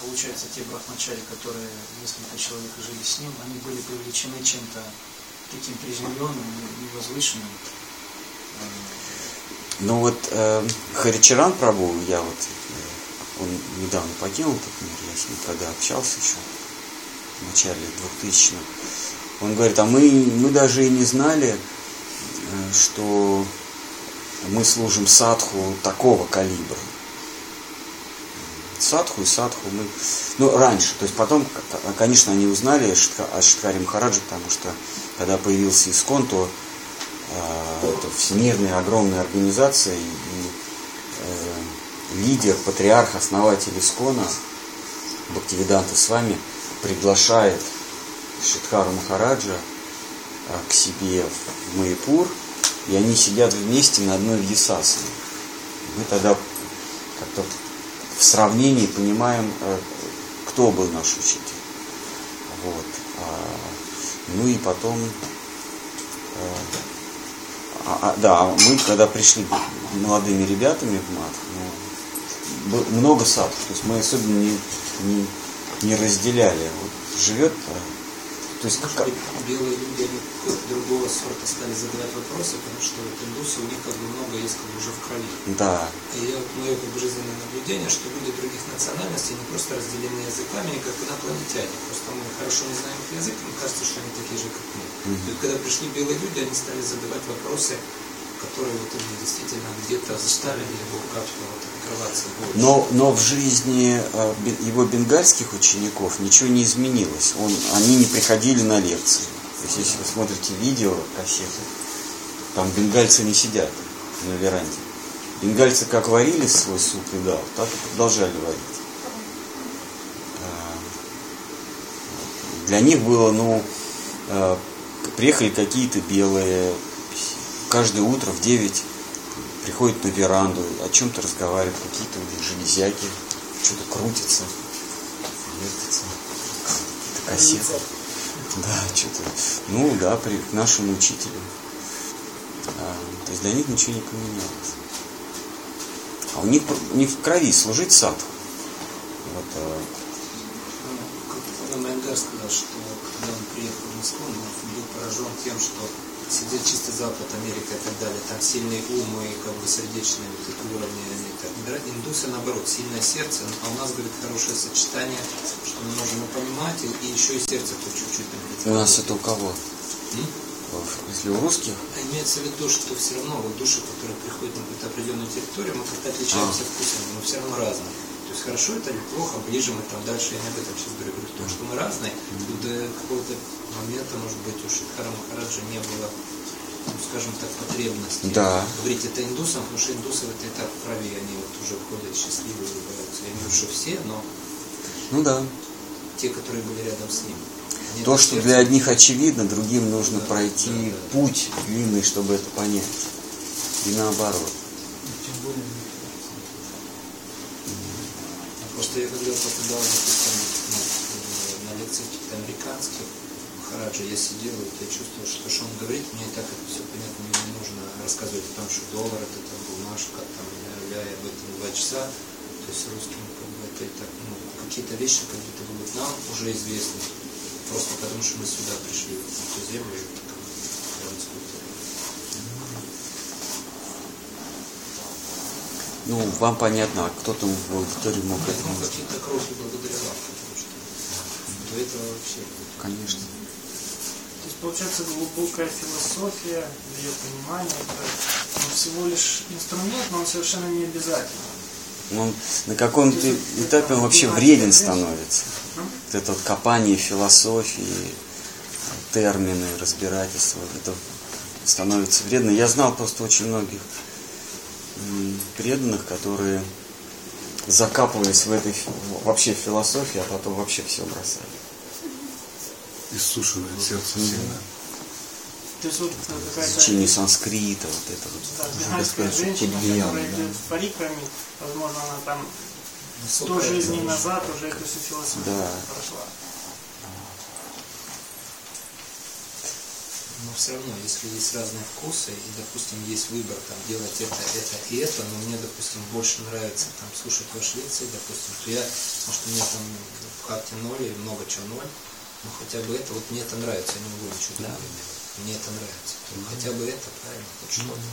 Получается, те брахмачари, которые несколько человек жили с ним, они были привлечены чем-то таким приземленным, не- невозвышенным. Ну вот э, Харичаран Прабу, я вот, э, он недавно покинул этот мир, я с ним тогда общался еще, в начале 2000-х. Он говорит, а мы, мы даже и не знали, э, что мы служим садху такого калибра. Садху и садху мы... Ну, раньше, то есть потом, конечно, они узнали о Штхаре Махараджи, потому что когда появился Искон, то э, это всемирная огромная организация и, и, э, лидер, патриарх, основатель Искона Бхактивиданта с вами приглашает Шидхару Махараджа э, к себе в Майпур, и они сидят вместе на одной вьясасане. Мы тогда как-то в сравнении понимаем, э, кто был наш учитель. Вот. А, Ну и потом а, а, да, мы когда пришли молодыми ребятами в МАТ, ну, много садов, то есть мы особенно не, не, не разделяли. Вот живет, а, то есть Может как- быть, белые люди, они другого сорта стали задавать вопросы, потому что вот индусы, у них как бы много есть как бы уже в крови. да, И я, вот мое как бы жизненное наблюдение, что люди других национальностей не просто разделены языками, как инопланетяне. Просто мы хорошо не знаем их язык, и кажется, что они такие же, как мы. Мгм. И вот когда пришли белые люди, они стали задавать вопросы, которые вот они действительно где-то заставили его как-то вот открываться больше. Но, но в жизни э, его бенгальских учеников ничего не изменилось. Он, они не приходили на лекции. То есть, если вы смотрите видео, кассеты, там бенгальцы не сидят на веранде. Бенгальцы как варили свой суп и дал, так и продолжали варить. А, Для них было, ну, э, приехали какие-то белые, каждое утро в 9 приходят на веранду, о чем-то разговаривают, какие-то у них железяки, что-то крутится, вертится, какие-то кассеты. Да, что-то. Ну да, при, к нашему учителю. А, то есть для них ничего не поменялось. А у них, у них в крови служить сад. Вот, а, Ну, Майнгар сказал, что когда он приехал в Москву, он был поражен тем, что сидел чисто Запад, Америка и так далее, там сильные умы и как бы сердечные вот эти уровни, они. Индусы наоборот, сильное сердце, а у нас, говорит, хорошее сочетание, что мы можем и понимать, и, и еще и сердце тут чуть-чуть. у нас это у кого? М? Если у русских? А имеется в виду, что все равно вот души, которые приходят на какую-то определенную территорию, мы как-то отличаемся вкусом, но все равно разные. То есть хорошо это или плохо, ближе мы там дальше, я не об этом сейчас говорю, говорю о том, что мы разные, и до какого-то момента, может быть, у Шидхара Махараджа не было, ну, скажем так, потребности Да. говорить это индусам, потому что индусы в это и так в крови, они вот уже ходят счастливые, улыбаются. Я не говорю, что все, но Ну да. те, которые были рядом с ним. они То, что сердце- для одних очевидно, другим нужно Да, пройти да, да. путь длинный, чтобы это понять. И наоборот. Тем более Просто я когда попадал, допустим, ну, э, на каких-то американских, Махараджа, я сидел, и я чувствовал, что, что он говорит, мне и так это все понятно, мне не нужно рассказывать о том, что доллар это там бумажка, там, ля, об этом два часа, то есть русским как бы это и так, ну, какие-то вещи как будто вот нам уже известны. просто потому, что мы сюда пришли, в эту землю, в Ну, вам понятно, а кто-то в аудитории мог это Ну, не какие-то кроки благодаря вам, потому что до этого вообще... Конечно. То есть получается глубокая философия, ее понимание, это ну, всего лишь инструмент, но он совершенно не обязательно. Он на каком-то этапе он вообще вреден становится. Вот это вот копание философии, термины, разбирательства, вот это становится вредно. Я знал просто очень многих преданных, которые закапывались в этой вообще философии, а потом вообще все бросали. Иссушивает сердце сильно. То есть вот какая-то Изучение санскрита, вот это вот. да, Можно сказать, что женщина, подвияно, которая да. идет в париками, возможно, она там сто жизней назад уже эту всю философию Да. прошла. Но все равно, если есть разные вкусы, и, допустим, есть выбор там делать это, это и это, но мне, допустим, больше нравится там слушать ваши лекции, допустим, то я, может, у меня там в карте ноль и много чего ноль, но хотя бы это, вот мне это нравится, я не могу ничего другое делать. Мне это нравится. То Хотя бы это, правильно, хоть что-то.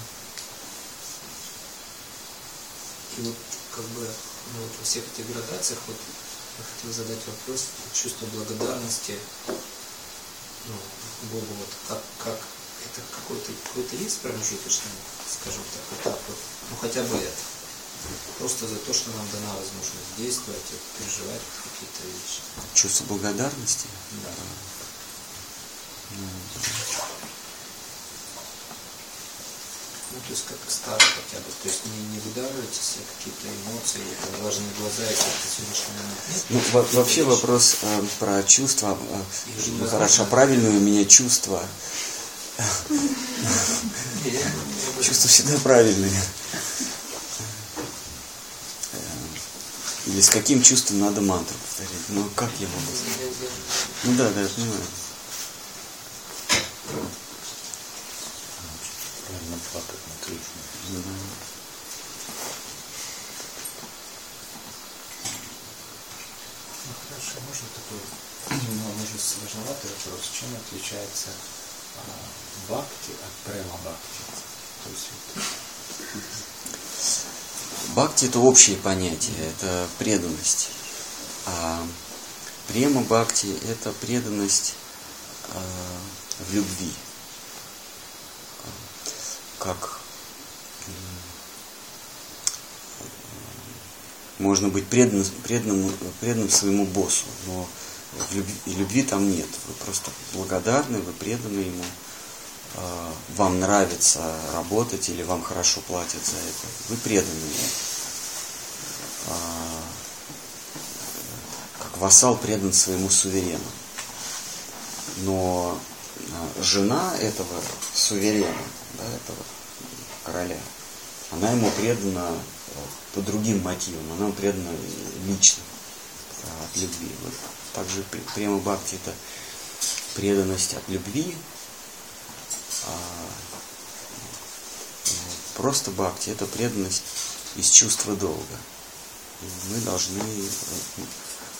И вот как бы ну, вот во всех этих градациях вот я хотел задать вопрос чувство благодарности ну, Богу, вот как, как это какой-то какой есть промежуточный, скажем так, этап, вот, ну хотя бы это. Просто за то, что нам дана возможность действовать, переживать какие-то вещи. Чувство благодарности. Да. Ну, то есть как старый хотя бы, то есть не, не выдавливаете себе какие-то эмоции, там, влажные глаза и как-то сегодняшний момент нет. Ну, во- вообще вопрос э, про чувства. э, ну, хорошо, правильное у меня чувство. Чувства всегда правильные. Э, Или с каким чувством надо мантру повторять? Ну, как я могу? Ну да, да, я понимаю. Правильно плакать на Кришну. Ну, хорошо, можно такой, ну, может, сложноватый вопрос. Чем отличается а, бхакти от према бхакти? То есть вот, Бхакти это общее понятие, это преданность. А према бхакти это преданность э, в любви. Как можно быть преданным, преданным, преданным своему боссу, но любви, любви там нет. Вы просто благодарны, вы преданы ему э, вам нравится работать или вам хорошо платят за это, вы преданы ему. А, Как вассал предан своему суверену. Но а, жена этого суверена, да, этого короля, она ему предана э, по другим мотивам, она ему предана лично а, от любви. Вот также према бхакти это преданность от любви, а, просто бхакти это преданность из чувства долга. И мы должны, э,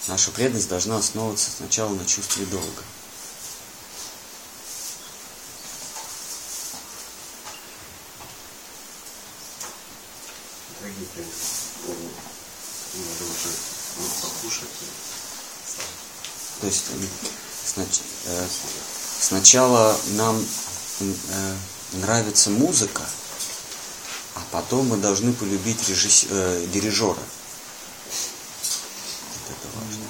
наша преданность должна основываться сначала на чувстве долга. Дорогие коллеги, ну, надо уже ну, покушать. То есть м, снач- э, сначала нам э, нравится музыка, а потом мы должны полюбить режисс- э, дирижера. Вот это важно.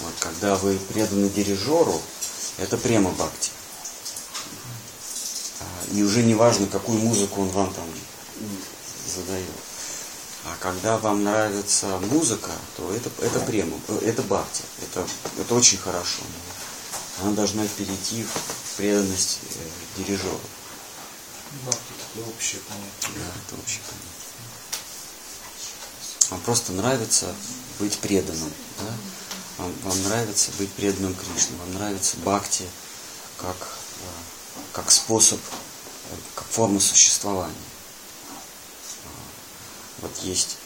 Вот, когда вы преданы дирижеру, это према бхакти. А, И уже не важно, какую музыку он вам там задает. А когда вам нравится музыка, то это, это према, это бхакти. Это, это очень хорошо. Она должна перейти в преданность э, дирижеру. бхакти такое общее понятие. Да, это общее понятие. Вам просто нравится быть преданным. Да? Вам, вам нравится быть преданным Кришне. Вам нравится бхакти как, э, как способ, э, как форма существования. А, Вот есть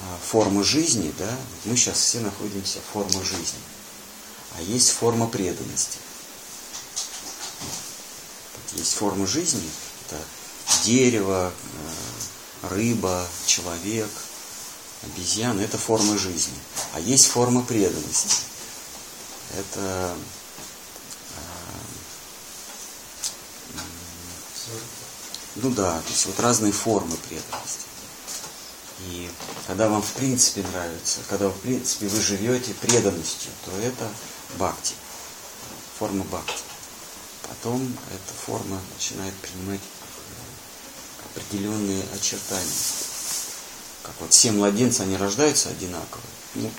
а, формы жизни, да, мы сейчас все находимся в форме жизни, а есть форма преданности. Есть форма жизни, это дерево, э, рыба, человек, обезьяна, это форма жизни. А есть форма преданности. Это э, ну да, то есть вот разные формы преданности. И когда вам в принципе нравится, когда в принципе вы живете преданностью, то это бхакти, форма бхакти. Потом эта форма начинает принимать определенные очертания. Как вот все младенцы, они рождаются одинаковые. Ну,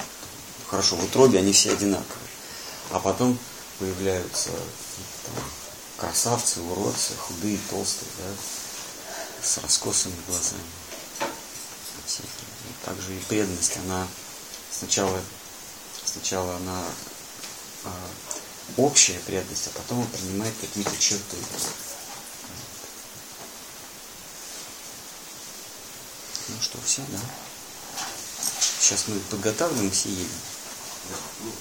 хорошо, в утробе они все одинаковые. А потом появляются там, красавцы, уродцы, худые, толстые, да, с раскосыми глазами всякие. И также и преданность, она сначала, сначала она э, общая преданность, а потом принимает какие-то черты. Ну что, все, да? Сейчас мы подготавливаемся и едем. Ну,